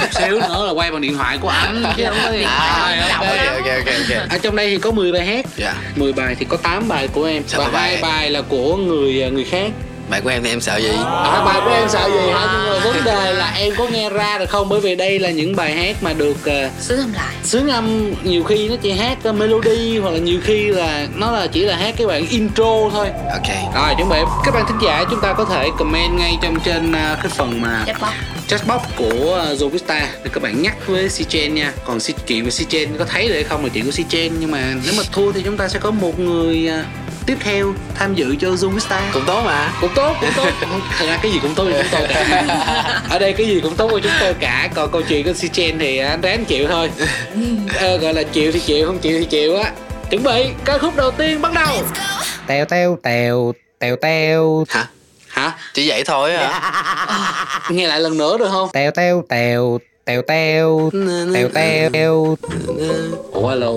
chút xíu nữa là quay bằng điện thoại của anh chứ không có điện thoại À, ok. ok ok ok ok. ở trong đây thì có 10 bài hát Dạ. 10 bài thì có 8 bài của em Sao và có bài? hai bài là của người ờ, người khác Bài của em thì em sợ gì? À, bài của em sợ gì hả? Nhưng mà vấn đề là em có nghe ra được không? Bởi vì đây là những bài hát mà được uh, Sướng âm lại. sướng âm nhiều khi nó chỉ hát uh, melody hoặc là nhiều khi là nó là chỉ là hát cái bản intro thôi. Ok. Rồi chuẩn bị các bạn thính giả chúng ta có thể comment ngay trong trên uh, cái phần mà Chatbox. chatbox của uh, Zovista để các bạn nhắc với si Chen nha. Còn si chuyện của si Chen có thấy được hay không là chuyện của si Chen nhưng mà nếu mà thua thì chúng ta sẽ có một người uh, tiếp theo tham dự cho Zoom Star. Cũng tốt mà. Cũng tốt cũng tốt. Thật ra cái gì cũng tốt cho chúng tôi cả. Ở đây cái gì cũng tốt cho chúng tôi cả. Còn câu chuyện của si chen thì anh ráng chịu thôi. Ờ, gọi là chịu thì chịu không chịu thì chịu á. Chuẩn bị ca khúc đầu tiên bắt đầu. Tèo tèo tèo tèo tèo. Hả? Hả? Chỉ vậy thôi hả? Nghe lại lần nữa được không? Tèo tèo tèo tèo teo tèo teo ủa alo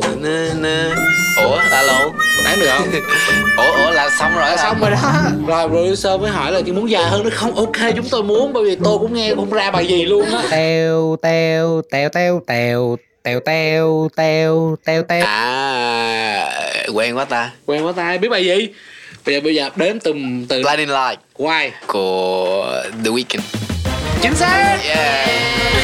ủa alo nãy được không? Ủa ủa là xong rồi xong à. rồi đó. Rồi producer mới hỏi là chị muốn dài hơn nó không? Ok chúng tôi muốn bởi vì tôi cũng nghe không ra bài gì luôn á. Teo teo teo teo teo tèo teo teo teo teo à quen quá ta. Quen quá ta biết bài gì? Bây giờ bây giờ đến từ từ Blinding Light. Why? Của The Weeknd. Chính xác. Yeah.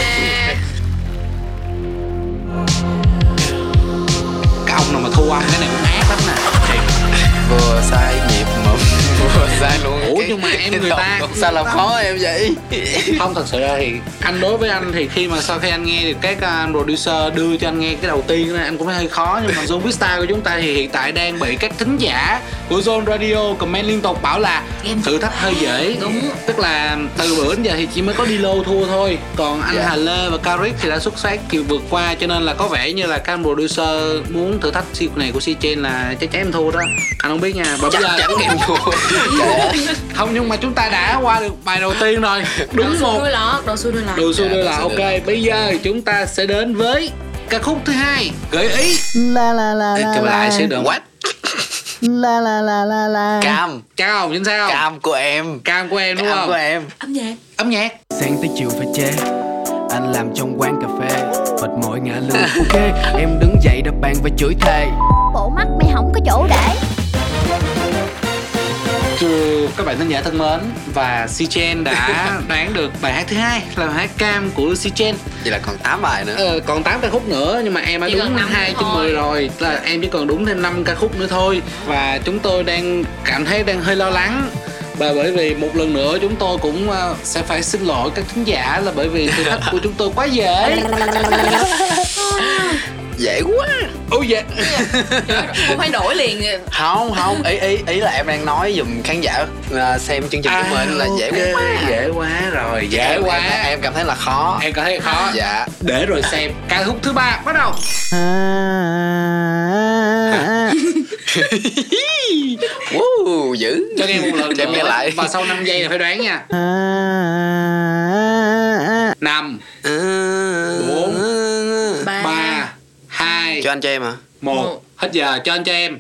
rồi mà thu âm cái này cũng ác lắm nè. Vừa sai nhịp sai luôn. Ủa, cái- nhưng mà em người ta- sao làm khó em vậy? Không thật sự ra thì anh đối với anh thì khi mà sau khi anh nghe được các anh producer đưa cho anh nghe cái đầu tiên anh cũng thấy hơi khó. Nhưng mà Zone Vista của chúng ta thì hiện tại đang bị các thính giả của Zone Radio comment liên tục bảo là Game thử thách hơi dễ. Đúng. tức là từ bữa đến giờ thì chỉ mới có đi lô thua thôi. Còn anh Dạ. Hà Lê và Karik thì đã xuất sắc kiểu vượt qua cho nên là có vẻ như là các anh producer muốn thử thách siêu này của Si Chen là chắc chắn em thua đó. Anh không biết nha. Và bây giờ em thua không nhưng mà chúng ta đã qua được bài đầu tiên rồi. Đúng Đồ một. đuôi lọt đồ xui đuôi lọt Đồ xui đưa là đồ xui ok. Bây giờ chúng ta sẽ đến với ca khúc thứ hai. Gợi ý. La la la la lại sẽ được what la la la la la. Cam. Cao chính sao cam của em. Cam của em đúng cam không? của em. Âm nhạc. Âm nhạc. Sáng tới chiều phải chế anh làm trong quán cà phê. Mệt mỏi ngã lưng. Ok em đứng dậy đập bàn và chửi thề. Bộ mắt mày không có chỗ để Trừ các bạn thân giả thân mến Và Si Chen đã đoán được bài hát thứ hai Là bài hát Cam của Si Chen vậy là còn 8 bài nữa. Ờ, Còn 8 ca khúc nữa Nhưng mà em đã Chỉ đúng còn năm 2 nữa trên thôi. 10 rồi là Em chỉ còn đúng thêm 5 ca khúc nữa thôi. Và chúng tôi đang cảm thấy đang hơi lo lắng và bởi vì một lần nữa chúng tôi cũng ờ, sẽ phải xin lỗi các thính giả là bởi vì thử thách của chúng tôi quá dễ dễ quá. Ôi dạ không phải đổi liền. Không không ý ý ý là em đang nói dùm khán giả à, xem chương trình của mình là dễ ok, quá. Dễ quá rồi Dễ em, quá. em, em cảm thấy là khó. Em cảm thấy khó. Dạ. Để rồi xem Ca khúc thứ ba bắt đầu. Woo, dữ. Cho nghe một lần cho em nghe lại. Và sau 5 giây là phải đoán nha. Năm Bốn. ba ba hai cho anh cho em hả? Một. Hết giờ cho anh cho em.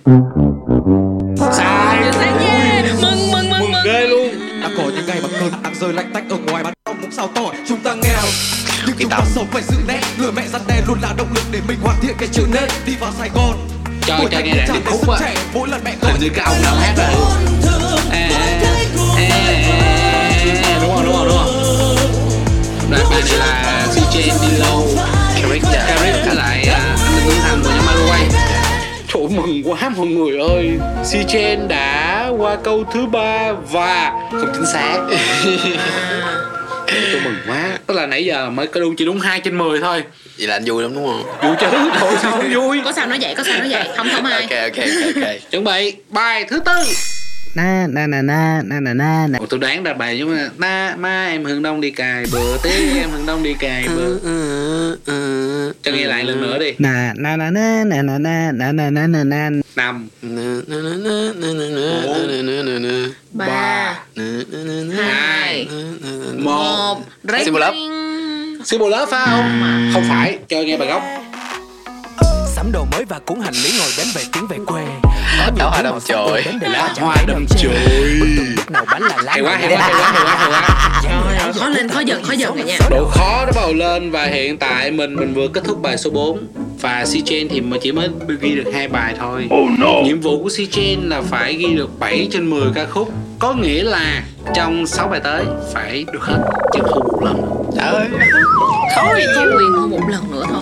Sai. Mừng mừng mừng Mừng mừng. ghê luôn. Đã có những ngày mà cơn đang rơi lách tách ở ngoài bán ông cũng sao tỏi chúng ta nghèo. Nhưng chúng ta sống phải giữ nét. Người mẹ răn đe luôn là động lực để mình hoàn thiện cái chữ nét. Đi vào sài gòn. Cho cho nghe niên điệp khúc á mỗi lần mẹ gọi như cái ông nào hát À, à, à, Đúng rồi đúng rồi đúng rồi. Đoạn bài này là CJ đi lâu Carrick dạ Carrick với lại à, Tuấn Thành của nhóm Maruay Trời mừng quá mọi người ơi. Si Chen đã qua câu thứ ba và không chính xác. Tôi mừng quá. Tức là nãy giờ mới có đúng chỉ đúng 2 trên 10 thôi. Vậy là anh vui lắm đúng không? Vui chứ, thôi sao không vui. Có sao nói vậy có sao nói vậy. Không không ai. Ok ok ok ok. Chuẩn bị bài thứ tư na na na na na na na na tôi đoán ra bài giống như na ma em hừng đông đi cài bờ tí em hừng đông đi cài bờ cho nghe lại lần nữa đi na na na na na na na na na na na na năm ba hai một Xin một lớp. Symbol lớp phải không không phải cho nghe bài gốc sắm đồ mới và cuốn hành lý ngồi bến về tiếng về quê có Áo hoa chồi. đến để Lá hoa chồi. là lá hay quá hay quá hay quá hay quá hay quá. Trời ơi, khó lên khó giật khó giật rồi nha. Độ khó nó bầu lên và hiện tại mình mình vừa kết thúc bài số 4 và Si Chen thì mà chỉ mới ghi được hai bài thôi. Nhiệm vụ của Si Chen là phải ghi được 7 trên 10 ca khúc. Có nghĩa là trong 6 bài tới phải được hết. Chứ không một lần. Trời ơi thôi có quyền hơn một lần nữa thôi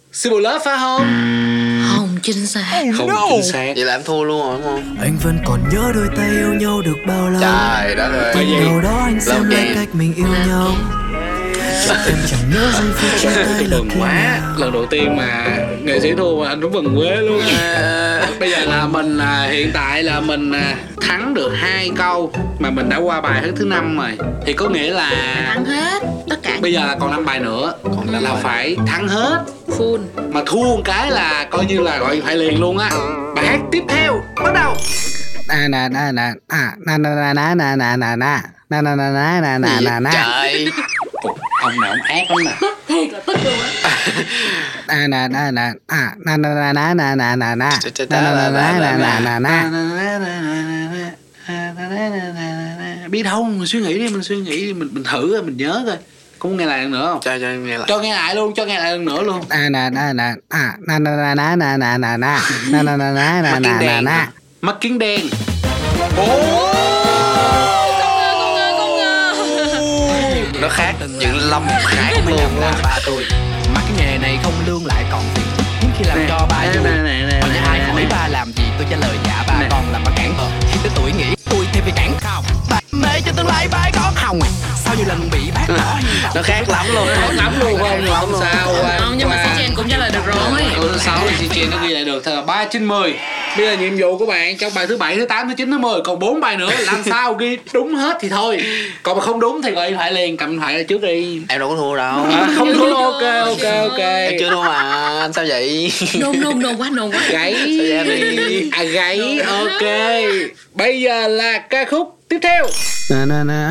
Symbol love phải không? Không chính xác. Không chính xác. Vậy là em thua luôn rồi đúng không? Anh vẫn còn nhớ đôi tay yêu nhau được bao lâu? Trời đất ơi. Vì Đầu đó anh xem lại cách mình yêu nhau Là mừng khi quá lần đầu tiên mà nghệ sĩ thua mà anh cũng mừng quê luôn bây giờ là mình à, hiện tại là mình à, thắng được hai câu mà mình đã qua bài thứ thứ năm rồi thì có nghĩa là thắng hết tất cả bây giờ là còn năm bài nữa Còn là bài. phải thắng hết full mà thua một cái là coi như là gọi thoại liền luôn á bài hát tiếp theo bắt đầu na na na na à na na na na na na na na na na na na na na na trời ông này ông ác lắm nè thiệt là tức luôn á na na na na à na na na na na na na na na na na na na na na biết đâu mình suy nghĩ đi mình suy nghĩ đi mình mình thử rồi mình nhớ coi có muốn nghe lại lần nữa không cho cho nghe lại cho nghe lại luôn cho nghe lại lần nữa luôn na na na na à na na na na na na na na na na na na na na na mắt kiến đen nó khác chữ lâm khác luôn là ba tuổi Mà cái nghề này không lương lại còn tiền. Hiếm khi làm cho ba vui. nhà hai hỏi ba làm gì tôi trả lời dạ ba con làm ba cản vợ Khi tới tuổi nghỉ tôi thêm bị cản không. Ba mê cho tương lai ba con không à? Sao nhiều lần bị nó khác lắm luôn. Khó lắm luôn. Không không sao không nhưng mà si chen cũng trả lời được rồi. Câu thứ sáu thì chị nó ghi lại được. Thật là 3 trên 10 Bây giờ nhiệm vụ của bạn trong bài thứ bảy, thứ 8, thứ 9, thứ 10 Còn 4 bài nữa. Làm sao ghi đúng hết thì thôi. Còn mà không đúng thì gọi điện thoại liền Cầm điện thoại trước đi. Em đâu có thua đâu. À, Không đúng ok ok ok. Em chưa thua mà anh sao vậy? Nôn nôn nôn quá nôn quá. Đi? À gáy ok. Bây giờ là ca khúc tiếp theo. Na na na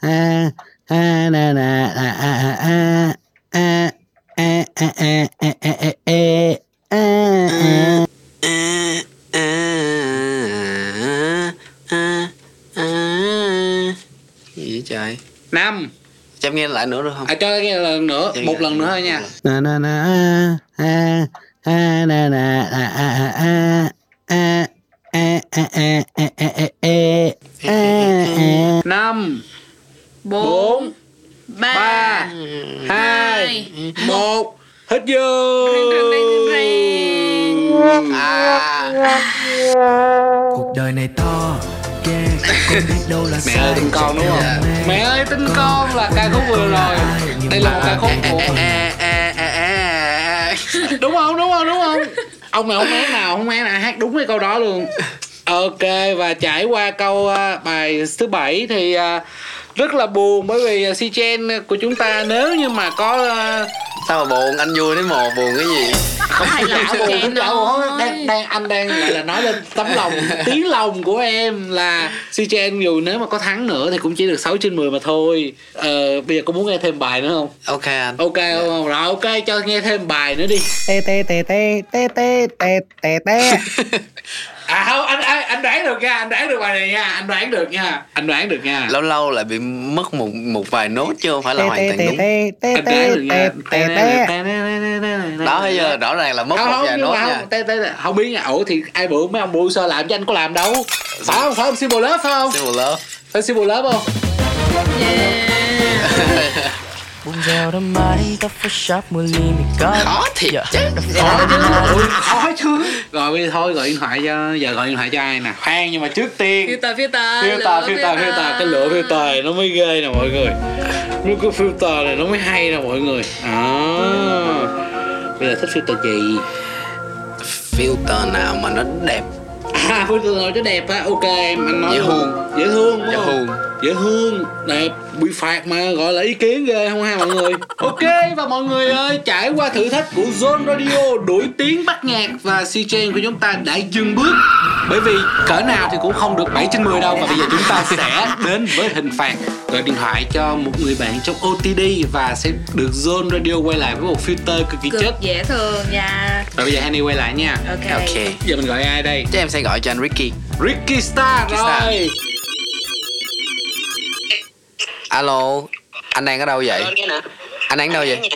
a a na na a a a a a a a a a a a a a gì vậy trời năm cho em nghe lại nữa được không À cho nghe lần nữa Cho Một lần nữa thôi nha na na na a a na na a a a a a a a a a a a a năm bốn bốn ba ba hai một. Hết giờ. À. Cuộc đời này to Mẹ ơi tin con đúng không? Mẹ ơi tin con là ca khúc vừa rồi. Đây là một ca khúc của Đúng không? Đúng không? Đúng không? Ông này không én nào không én nào hát đúng cái câu đó luôn. Ok và trải qua câu à, bài thứ bảy thì à, rất là buồn bởi vì si chen của chúng ta nếu như mà có à, sao mà buồn? Anh vui thế mồ buồn cái gì? Không phải là buồn thôi đang, đang anh đang gọi là nói lên tấm lòng tiếng lòng của em là si chen dù nếu mà có thắng nữa thì cũng chỉ được 6 trên 10 mà thôi. Ờ, bây giờ có muốn nghe thêm bài nữa không? Ok anh. Ok không. Rồi ok cho nghe thêm bài nữa đi. Tê tê tê tê tê tê tê tê tê à không anh anh, anh đoán được nha anh đoán được bài này nha anh đoán được nha. Anh đoán được nha. Lâu lâu lại bị mất một một vài nốt chứ không phải là hoàn toàn đúng. anh đoán được nha. đó bây giờ rõ ràng là mất không một không vài nhưng nốt mà nha. không biết nha. Ủa thì ai bự mấy ông bự sơ làm cho anh có làm đâu? Phải không phải không? Symbol lớp phải không? Symbol love phải symbol lớp không Buông rèo đâm mái tóc photoshop mua ly mì có. Khó thiệt Dạ. chứ. Khó chứ Ui, khó chứ. Rồi bây giờ thôi gọi điện thoại cho giờ gọi điện thoại cho ai nè? Khoan nhưng mà trước tiên filter filter filter filter filter. cái lửa filter này nó mới ghê nè mọi người. Nó cái filter này nó mới hay nè mọi người. À bây giờ thích filter gì? Filter nào mà nó đẹp? À filter nào cho đẹp á? Ok em anh nói Dễ thương. dễ thương dễ thương dễ thương. Đẹp bị phạt mà gọi là ý kiến ghê không ha mọi người. Ok và mọi người ơi trải qua thử thách của Zone Radio đuổi tiếng bắt nhạc và CJ của chúng ta đã dừng bước. Bởi vì cỡ nào thì cũng không được 7 trên 10 đâu và bây giờ chúng ta sẽ đến với hình phạt. Gọi điện thoại cho một người bạn trong OTD và sẽ được Zone Radio quay lại với một filter cực kỳ cực chất. dễ thương nha. Và bây giờ Henny quay lại nha. Ok. Ok. Giờ mình gọi ai đây? Chắc em sẽ gọi cho anh Ricky. Ricky Star Ricky Star. Alo anh đang ở đâu vậy anh đang đâu vậy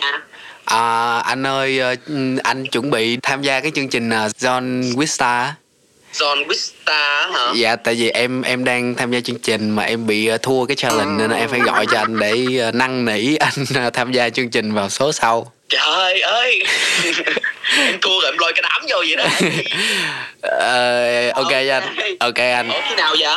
à, anh ơi ờ, anh chuẩn bị tham gia cái chương trình uh, John Wista John Wista hả? Dạ tại vì em em đang tham gia chương trình mà em bị ờ, thua cái challenge nên em phải gọi cho anh để ờ, năn nỉ anh ờ, tham gia chương trình vào số sau. Trời ơi Em cua rồi em lôi cái đám vô vậy đó Ờ, ok anh. Ok anh. Ủa khi nào vậy?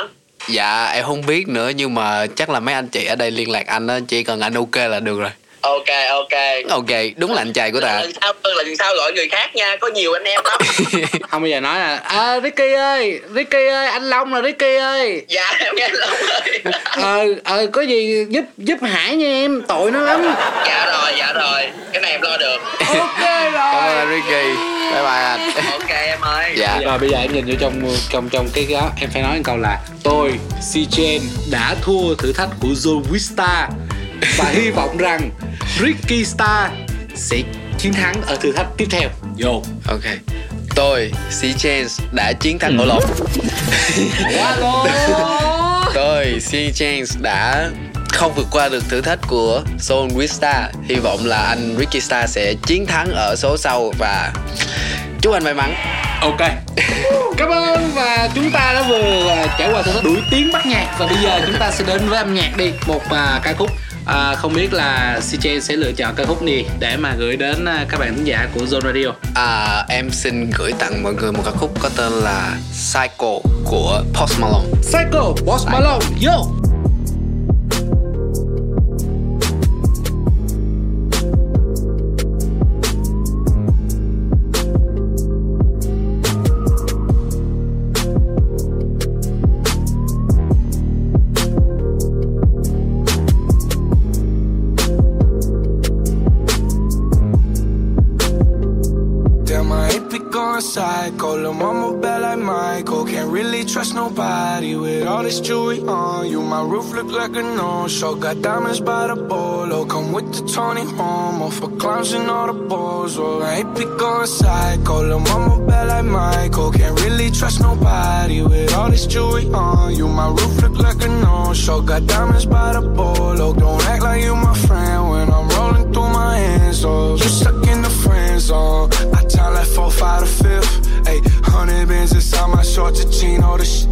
Dạ em không biết nữa nhưng mà chắc là mấy anh chị ở đây liên lạc anh á, chỉ cần anh ok là được rồi. Ok ok. Ok, đúng là anh trai của ta. Lần sau, lần sau gọi người khác nha Có nhiều anh em lắm. Không bao giờ nói là à Ricky ơi Ricky ơi anh Long là Ricky ơi. Dạ em nghe Long ơi. Ờ ờ có gì giúp giúp Hải nha em tội nó lắm. Dạ rồi dạ rồi. Cái này em lo được. Ok rồi. Cảm ơn Ricky. Bye bye anh. Ok em ơi. Dạ. rồi bây giờ em nhìn vô trong trong trong cái đó em phải nói một câu là tôi si Chen đã thua thử thách của Joe Wista và hy vọng rằng Ricky Star sẽ chiến thắng ở thử thách tiếp theo vô Ok. Tôi, C Chance đã chiến thắng ổ lộn. Tôi, C Chance đã không vượt qua được thử thách của Soul Wista. Hy vọng là anh Ricky Star sẽ chiến thắng ở số sau và chúc anh may mắn. ok. Cảm ơn và chúng ta đã vừa à, trải qua thử thách đuổi tiếng bắt nhạc. Và bây giờ chúng ta sẽ đến với âm nhạc đi. Một à, ca khúc. À, không biết là CJ sẽ lựa chọn ca khúc gì để mà gửi đến à, các bạn thính giả của Zone Radio. À, em xin gửi tặng mọi người một ca khúc có tên là Psycho của Post Malone. Psycho Boss Malone. Yo psycho. Lil' mama bad like Michael. Can't really trust nobody with all this jewelry on you. My roof look like a no-show. Got diamonds by the bolo. Come with the Tony Homo for clowns and all the balls. Oh, I hate be going psycho. Lil' mama bad like Michael. Can't really trust nobody with all this jewelry on you. My roof look like a no-show. Got diamonds by the bolo. Don't act like you my friend hands. Oh, you stuck in the friend zone. I time like four, five to fifth. Ayy, hundred bins inside my a jean, all the shit.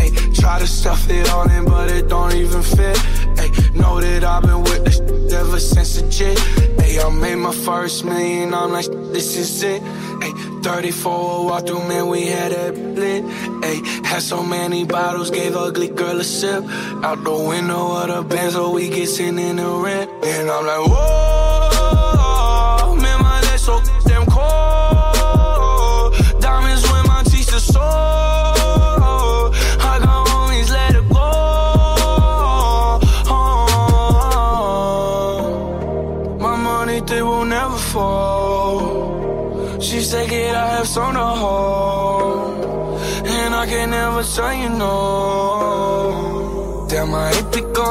Ayy, try to stuff it all in, but it don't even fit. Ayy, know that I've been with this ever since the jit. Ayy, I made my first million, I'm like, this is it. Ayy, 34 walk through, man, we had it lit. Ayy, had so many bottles, gave ugly girl a sip. Out the window of the Benz, so we get sitting in the rent. And I'm like, whoa,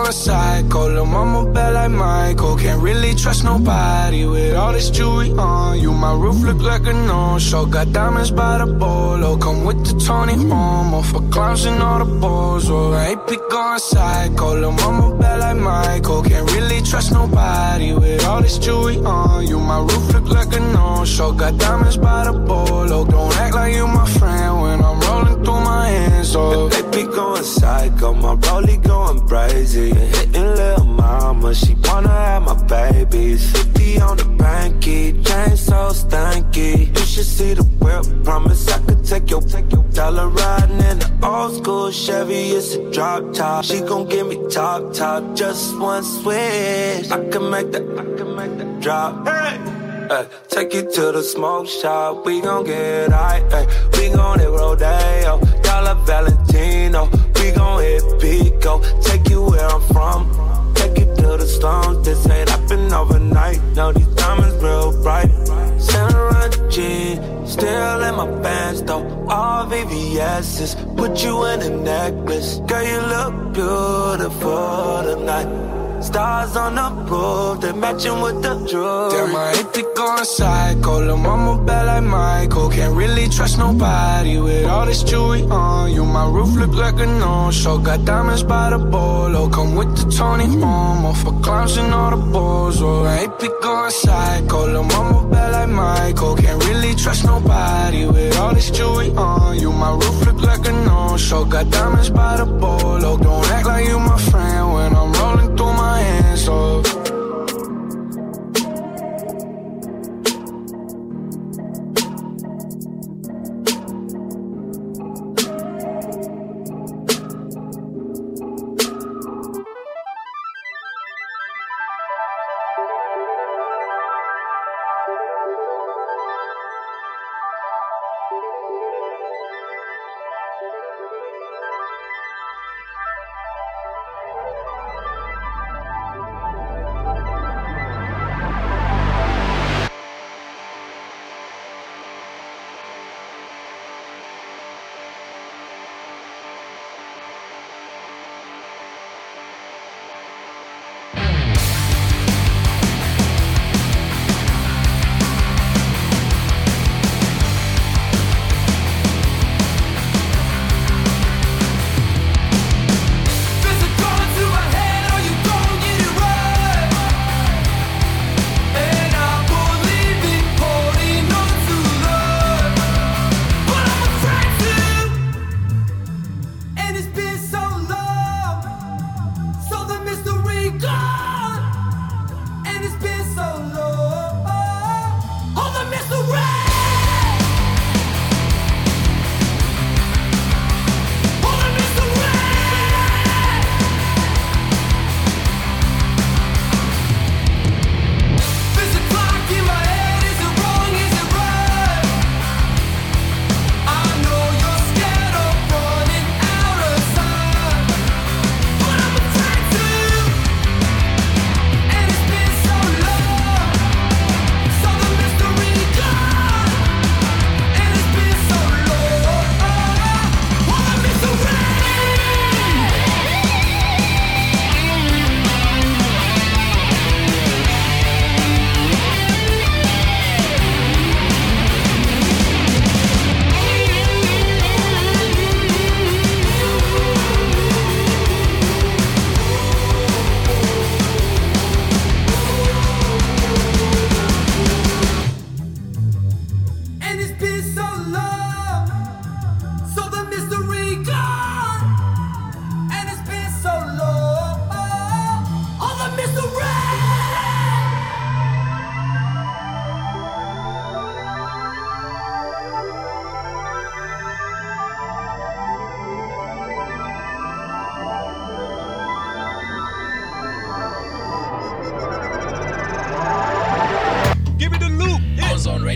going psycho. Lil' mama bad like Michael. Can't really trust nobody with all this jewelry on you. My roof look like a no-show. Got diamonds by the bolo. Come with the Tony Homo for clowns and all the balls. Oh, I hate be going psycho. Lil' mama bad like Michael. Can't really trust nobody with all this jewelry on you. My roof look like a no-show. Got diamonds by the bolo. Don't act like you my friend I'm rolling through my hands. They be going psycho, my rollie going crazy. Hitting little mama, she wanna have my babies. 50 on the banky, chain so stanky. You should see the whip, promise I could take your, take your dollar riding in the old school Chevy. It's a drop top. She gon' give me top, top, just one switch. I can make that, I can make that drop. Hey! Ay, take you to the smoke shop, we gon' get high. Ay, we gon' hit Rodeo, Dollar Valentino. We gon' hit Pico, take you where I'm from. Take you to the slums, this ain't happen overnight. No, these diamonds real bright. Santa G, still in my pants though. All VVS's, put you in a necklace. Girl, you look beautiful tonight. Stars on the roof, they matching with the roof. Damn, my AP going psycho. Lil' mama bad like Michael. Can't really trust nobody with all this jewelry on you. My roof look like a no-show. Got diamonds by the bolo. Come with the Tony Momo for clowns and all the balls. Oh, AP going psycho. Lil' mama bad like Michael. Can't really trust nobody with all this jewelry on you. My roof look like a no-show. Got diamonds by the bolo. Don't act like you my friend when I'm rolling through my hands. Oh.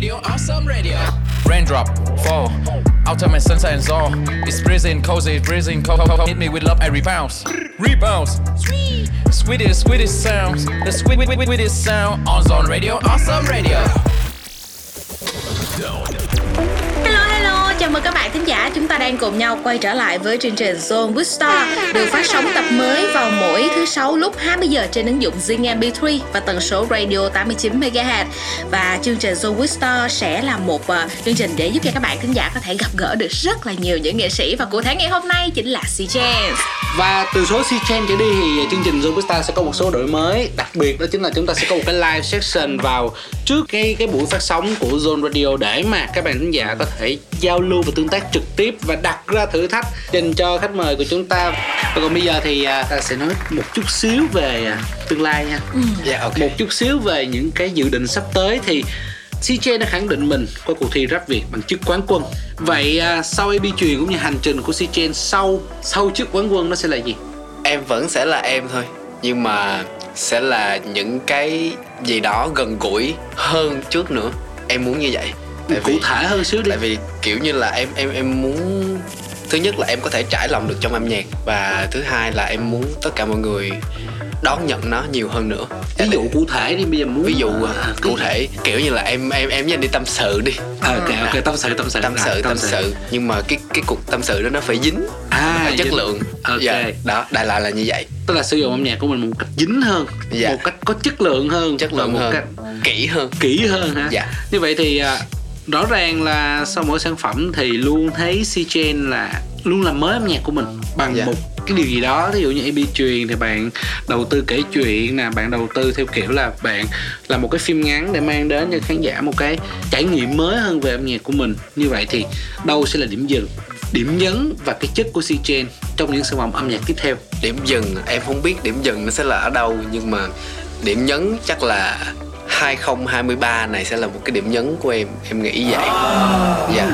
Radio, awesome radio. Raindrop, fall. Ultimate sunshine is all. It's freezing, cozy, freezing, cold. Hit me with love, I rebounds. Rebounds. Sweet. Sweetest, sweetest sounds. The sweet, sweet, sweetest sound. Ozone Radio, awesome radio. Chúng ta đang cùng nhau quay trở lại với chương trình Zone with Star được phát sóng tập mới vào mỗi thứ sáu lúc 20 giờ trên ứng dụng Zing MP3 và tần số radio 89 MHz. Và chương trình Zone with Star sẽ là một uh, chương trình để giúp cho các bạn thính giả có thể gặp gỡ được rất là nhiều những nghệ sĩ và cụ thể ngày hôm nay chính là C Chance. Và từ số C Chain trở đi thì chương trình Zoom Star sẽ có một số đổi mới. Đặc biệt đó chính là chúng ta sẽ có một cái live section vào trước cái cái buổi phát sóng của Zone Radio Để mà các bạn khán giả có thể giao lưu và tương tác trực tiếp Và đặt ra thử thách dành cho khách mời của chúng ta. Và còn bây giờ thì à, ta sẽ nói một chút xíu về à, tương lai nha. Dạ, ok. Một chút xíu về những cái dự định sắp tới thì CJ đã khẳng định mình qua cuộc thi rap Việt bằng chức quán quân. Vậy à, sau AB truyền cũng như hành trình của CJ sau sau chức quán quân nó sẽ là gì? em vẫn sẽ là em thôi nhưng mà sẽ là những cái gì đó gần gũi hơn trước nữa em muốn như vậy Cụ thể hơn xíu đi tại vì kiểu như là em em em muốn thứ nhất là em có thể trải lòng được trong âm nhạc và thứ hai là em muốn tất cả mọi người đón nhận nó nhiều hơn nữa. Ví dụ cụ thể đi bây giờ muốn ví dụ à, cụ thể kiểu như là em em em với anh đi tâm sự đi. À, ok ok tâm sự tâm sự. Tâm sự Rồi, tâm sự. nhưng mà cái cái cuộc tâm sự đó nó phải dính À, phải chất lượng. Ok. Dạ, đó đại loại là như vậy. Tức là sử dụng âm nhạc của mình một cách dính hơn Dạ. một cách có chất lượng hơn chất lượng một hơn. cách kỹ hơn. kỹ hơn ha. Dạ. như vậy thì à, rõ ràng là sau mỗi sản phẩm thì luôn thấy C Chain là luôn làm mới âm nhạc của mình bằng Dạ. một cái điều gì đó. Ví dụ như EP truyền thì bạn đầu tư kể chuyện nè bạn đầu tư theo kiểu là bạn làm một cái phim ngắn để mang đến cho khán giả một cái trải nghiệm mới hơn về âm nhạc của mình. Như vậy thì đâu sẽ là điểm dừng điểm nhấn và cái chất của C Chain trong những sản phẩm âm nhạc tiếp theo? Điểm dừng em không biết điểm dừng nó sẽ là ở đâu nhưng mà điểm nhấn chắc là 2023 này sẽ là một cái điểm nhấn của em. Em nghĩ vậy. Dạ.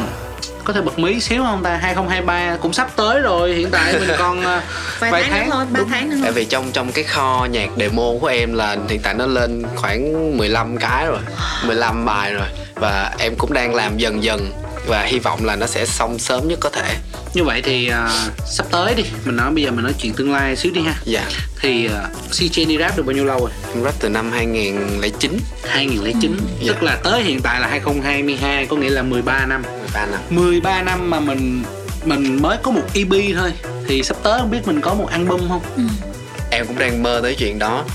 Có thể bật mí xíu không ta? 2023 cũng sắp tới rồi. Hiện tại mình còn à, vài, tháng, nữa thôi ba tháng nữa tại vì trong trong cái kho nhạc demo của em là hiện tại nó lên khoảng 15 cái rồi. 15 bài rồi. Và em cũng đang làm dần dần và hy vọng là nó sẽ xong sớm nhất có thể. Như vậy thì à, sắp tới đi mình nói bây giờ mình nói chuyện tương lai xíu đi ha. Dạ. Thì uh, C Chain đi rap được bao nhiêu lâu rồi? Em rap từ năm 2009 2009 Dạ. tức là tới hiện tại là 2022 có nghĩa là 13 năm. 13 năm. 13 năm mà mình mình mới có một EP thôi. Thì sắp tới không biết mình có một album không? Em cũng đang mơ tới chuyện đó.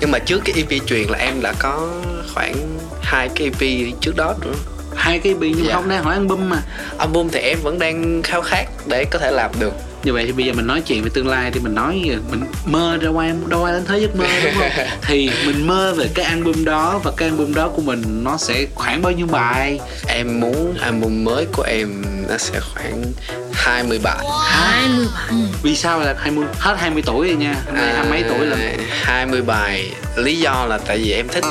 Nhưng mà trước cái EP truyền là em đã có khoảng hai cái EP trước đó nữa hai cái EP nhưng Dạ. không đang hỏi album mà. Album thì em vẫn đang khao khát để có thể làm được. Như vậy thì bây giờ mình nói chuyện về tương lai thì mình nói mình mơ ra qua đâu ai đến thế giấc mơ đúng không? Thì mình mơ về cái album đó và cái album đó của mình nó sẽ khoảng bao nhiêu bài? Em muốn album mới của em nó sẽ khoảng 20 bài hai mươi bài vì sao là 20 hết 20 tuổi rồi nha. Hôm nay hai mấy tuổi là 20 bài. Lý do là tại vì em thích.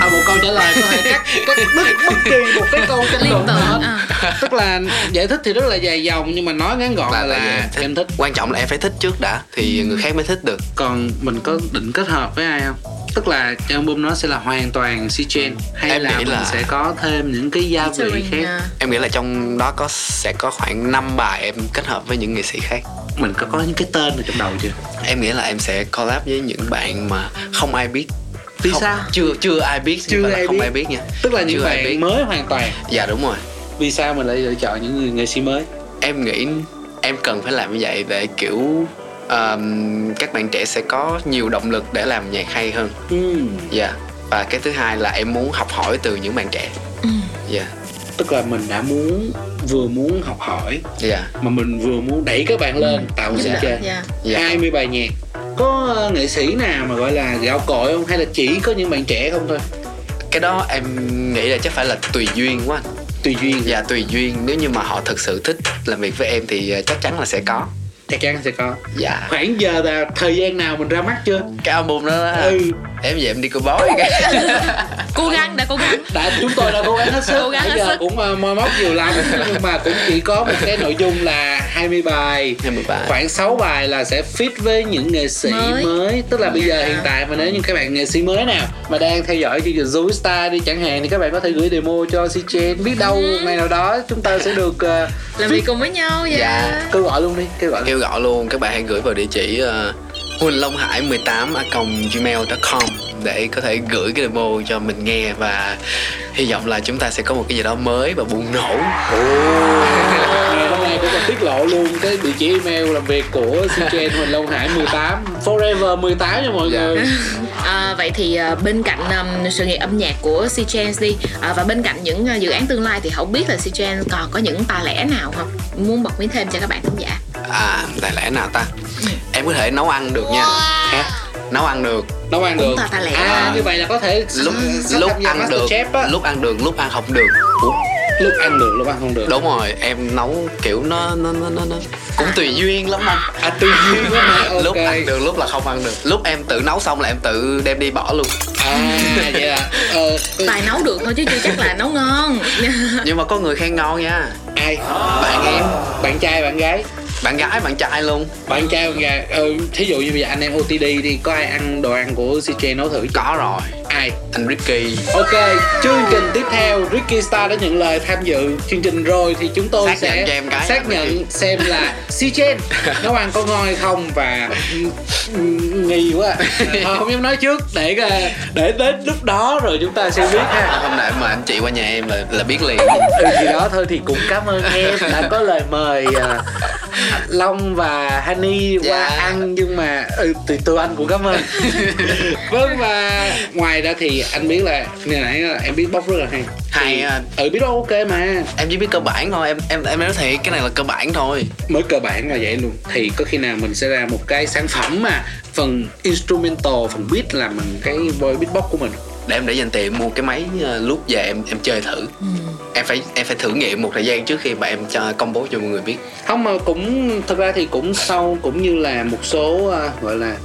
À, một câu trả lời có thể cắt cắt bất bất kỳ một cái câu tranh liên luận tưởng nào hết. à. tức là giải thích thì rất là dài dòng nhưng mà nói ngắn gọn là, là, là thích. em thích. Quan trọng là em phải thích trước đã thì người khác mới thích được. Còn mình có định kết hợp với ai không tức là trong album nó sẽ là hoàn toàn Chain. Hay Em là nghĩ mình là- sẽ có thêm những cái gia vị khác. à. em nghĩ là trong đó có sẽ có khoảng 5 bài em kết hợp với những nghệ sĩ khác. Mình có có những cái tên ở trong đầu chưa? Em nghĩ là em sẽ collab với những bạn mà không ai biết. Vì Không- sao? chưa chưa ai biết Chưa ai không biết. ai biết nha. Tức là những Chưa ai bạn biết. mới hoàn toàn. Dạ đúng rồi. Vì sao mình lại lựa chọn những người nghệ sĩ mới? Em nghĩ em cần phải làm như vậy để kiểu um, các bạn trẻ sẽ có nhiều động lực để làm nhạc hay hơn. Ừ. dạ. Và cái thứ hai là em muốn học hỏi từ những bạn trẻ. Dạ. Tức là mình đã muốn vừa muốn học hỏi dạ. mà mình vừa muốn đẩy các bạn lên tạo Giúp ra đỡ, chơi dạ. Dạ. 20 bài nhạc. Có ờ, nghệ sĩ nào mà gọi là gạo cội không? Hay là chỉ có những bạn trẻ không thôi? Cái đó em nghĩ là chắc phải là tùy duyên quá anh. tùy duyên. Dạ tùy duyên. Nếu như mà họ thực sự thích làm việc với em thì uh, chắc chắn là sẽ có chắc chắn sẽ có. Dạ. Khoảng giờ là thời gian nào mình ra mắt chưa? Cái album đó, đó. Ừ. Em về em đi coi bói cái cố gắng đã cố gắng. Đã chúng tôi đã cố gắng hết sức. Cố gắng hết giờ sức. cũng uh, moi móc nhiều lắm nhưng mà cũng chỉ có một cái nội dung là 20 bài. 20 bài. khoảng 6 bài là sẽ fit với những nghệ sĩ mới, Mới. tức là bây giờ Dạ. hiện tại mà nếu như các bạn nghệ sĩ mới nào mà đang theo dõi chương trình Zoo Star đi chẳng hạn thì các bạn có thể gửi demo cho C Chain biết đâu ngày nào đó chúng ta sẽ được uh, làm fit. việc cùng với nhau dạ, Dạ. kêu gọi luôn đi kêu gọi kêu gọi luôn. Các bạn hãy gửi vào địa chỉ uh, huỳnh long hải 18 a gmail.com để có thể gửi cái demo cho mình nghe và hy vọng là chúng ta sẽ có một cái gì đó mới và bùng nổ. Ngày hôm nay cũng còn tiết lộ luôn cái địa chỉ email làm việc của C Chain Huỳnh Long Hải 18 Forever 18 nha mọi Dạ. người. À, vậy thì à, bên cạnh um, sự nghiệp âm nhạc của C Chance đi à, và bên cạnh những à, dự án tương lai thì không biết là C Chance còn có những tài lẻ nào không? Muốn bật mí thêm cho các bạn khán giả à tại lẽ nào ta? Em có thể nấu ăn được nha. Hả? nấu ăn được. Nấu ăn được. Tài lẻ à đó. như vậy là có thể lúc lúc ăn được lúc ăn được lúc ăn không được. Ủa? lúc ăn được lúc ăn không được. Đúng rồi em nấu kiểu nó nó nó nó, nó cũng tùy duyên lắm anh. À tùy duyên quá hả? Ok. lúc ăn được lúc là không ăn được. Lúc em tự nấu xong là em tự đem đi bỏ luôn. À vậy là ờ, tài nấu được thôi chứ chưa chắc là nấu ngon. Nhưng mà có người khen ngon nha. Ai? Bạn em. Bạn trai bạn gái bạn gái bạn trai luôn. Bạn trai bạn gái ừ, thí dụ như bây giờ anh em OTD đi có ai ăn đồ ăn của CJ nấu thử có rồi ai? Anh Ricky. Ok, chương trình tiếp theo Ricky Star đã nhận lời tham dự chương trình rồi thì chúng tôi Xác sẽ nhận cho em cái. xác nhận Ricky. xem là CJ nấu ăn có ngon hay không và nghi quá. Thôi, không dám nói trước để để đến lúc đó rồi chúng ta sẽ biết ha. Hôm nay mà anh chị qua nhà em là là biết liền. Ừ, thì đó thôi thì cũng cảm ơn em đã có lời mời à, Long và Honey qua Dạ. ăn nhưng mà ừ, thì tụi anh cũng cảm ơn. Vâng và ngoài ra thì anh biết là ngày nãy là em biết bóc rất là hay. Hay Thì- à, ừ biết bóc ok mà. Em chỉ biết cơ bản thôi em em em nói thiệt cái này là cơ bản thôi. Mới cơ bản là vậy luôn. Thì có khi nào mình sẽ ra một cái sản phẩm mà phần instrumental phần beat là mình cái voice beatbox của mình? Để em để dành tiền mua cái máy uh, lúc về em em chơi thử. Em phải em phải thử nghiệm một thời gian trước khi mà em cho công bố cho mọi người biết. Không mà cũng thực ra thì cũng sau cũng như là một số à, gọi là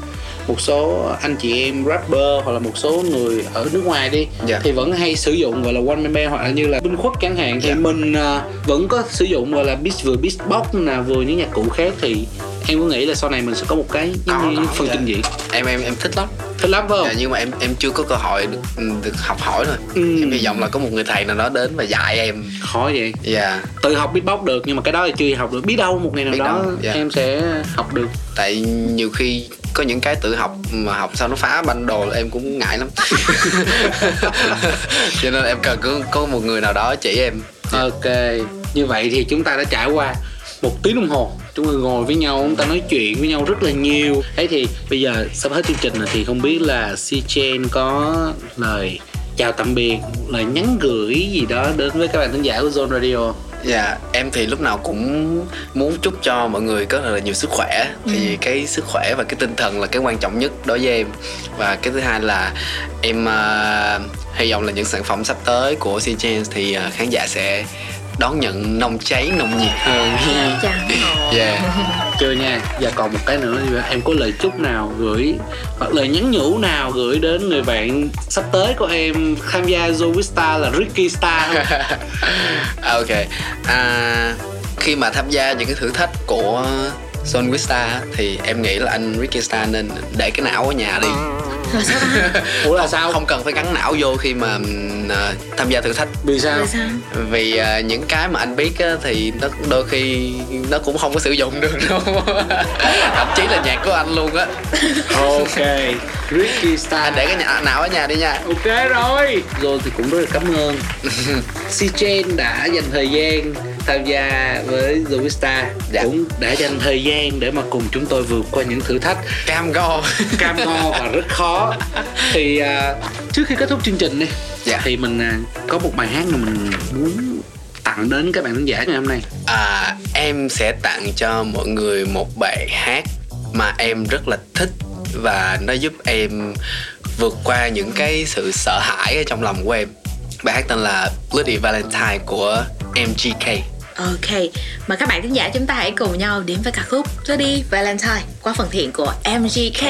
một số anh chị em rapper hoặc là một số người ở nước ngoài đi Dạ. thì vẫn hay sử dụng gọi là one man band hoặc là như là binh khuất chẳng hạn. Thì Dạ. mình à, vẫn có sử dụng gọi là beat vừa beatbox là vừa những nhạc cụ khác. Thì em có nghĩ là sau này mình sẽ có một cái Có, như có, phần dạ. trình diễn? Em em em thích lắm. Thích lắm phải không? Dạ, nhưng mà em em chưa có cơ hội được, được học hỏi thôi Ừ. em hy vọng là có một người thầy nào đó đến và dạy em. Khó vậy. Dạ. Tự học beatbox được nhưng mà cái đó thì chưa học được. Biết đâu một ngày nào Biết đó đâu, dạ. em sẽ học được. Tại nhiều khi có những cái tự học mà học sao nó phá banh đồ là em cũng ngại lắm. Cho nên em cần có, có một người nào đó chỉ em. Ok, như vậy thì chúng ta đã trải qua một tiếng đồng hồ. Chúng ta ngồi với nhau chúng ta nói chuyện với nhau rất là nhiều. Thế thì bây giờ sắp hết chương trình rồi thì không biết là si Chen có lời chào tạm biệt lời nhắn gửi gì đó đến với các bạn thính giả của Zone Radio Dạ, em thì lúc nào cũng muốn chúc cho mọi người có thật là nhiều sức khỏe. Thì cái sức khỏe và cái tinh thần là cái quan trọng nhất đối với em. Và cái thứ hai là em uh, hy vọng là những sản phẩm sắp tới của C Chance thì uh, khán giả sẽ đón nhận nồng cháy, nồng nhiệt hơn. Chà. Yeah chưa nha. Và còn một cái nữa thì em có lời chúc nào gửi hoặc lời nhắn nhủ nào gửi đến người bạn sắp tới của em tham gia Zoe Star là Ricky Star không? À, ok. À, khi mà tham gia những cái thử thách của Son Star thì em nghĩ là anh Ricky Star nên để cái não ở nhà đi Rồi sao ta? Ủa là sao? không cần phải gắn não vô khi mà à, tham gia thử thách. Vì sao? Vì à, những cái mà anh biết á, thì nó đôi khi nó cũng không có sử dụng được đâu. Thậm chí là nhạc của anh luôn á. Ok. Ricky Star anh để cái nhà, não ở nhà đi nha. Ok rồi. Rồi thì cũng rất là cảm ơn. Si Chen đã dành thời gian tham gia với The Star. Dạ. cũng đã dành thời gian để mà cùng chúng tôi vượt qua những thử thách. Cam go. Cam go và rất khó thì à, trước khi kết thúc chương trình đi Dạ. thì mình à, có một bài hát mà mình muốn tặng đến các bạn khán giả ngày hôm nay. À, em sẽ tặng cho mọi người một bài hát mà em rất là thích và nó giúp em vượt qua những cái sự sợ hãi ở trong lòng của em. Bài hát tên là Bloody Valentine của MGK Ok, mời các bạn khán giả chúng ta hãy cùng nhau đến với ca khúc Bloody Valentine qua phần thiện của MGK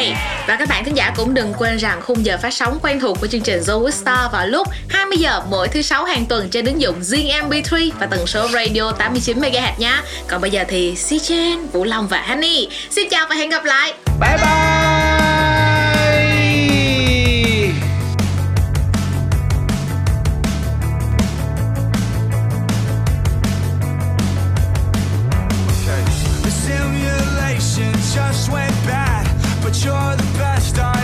Và các bạn khán giả cũng đừng quên rằng khung giờ phát sóng quen thuộc của chương trình Zoe with Star vào lúc 20 giờ mỗi thứ sáu hàng tuần trên ứng dụng Zing MP3 và tần số radio 89 MHz nhé. Còn bây giờ thì Si Chen, Vũ Long và Honey xin chào và hẹn gặp lại. bye bye you're the best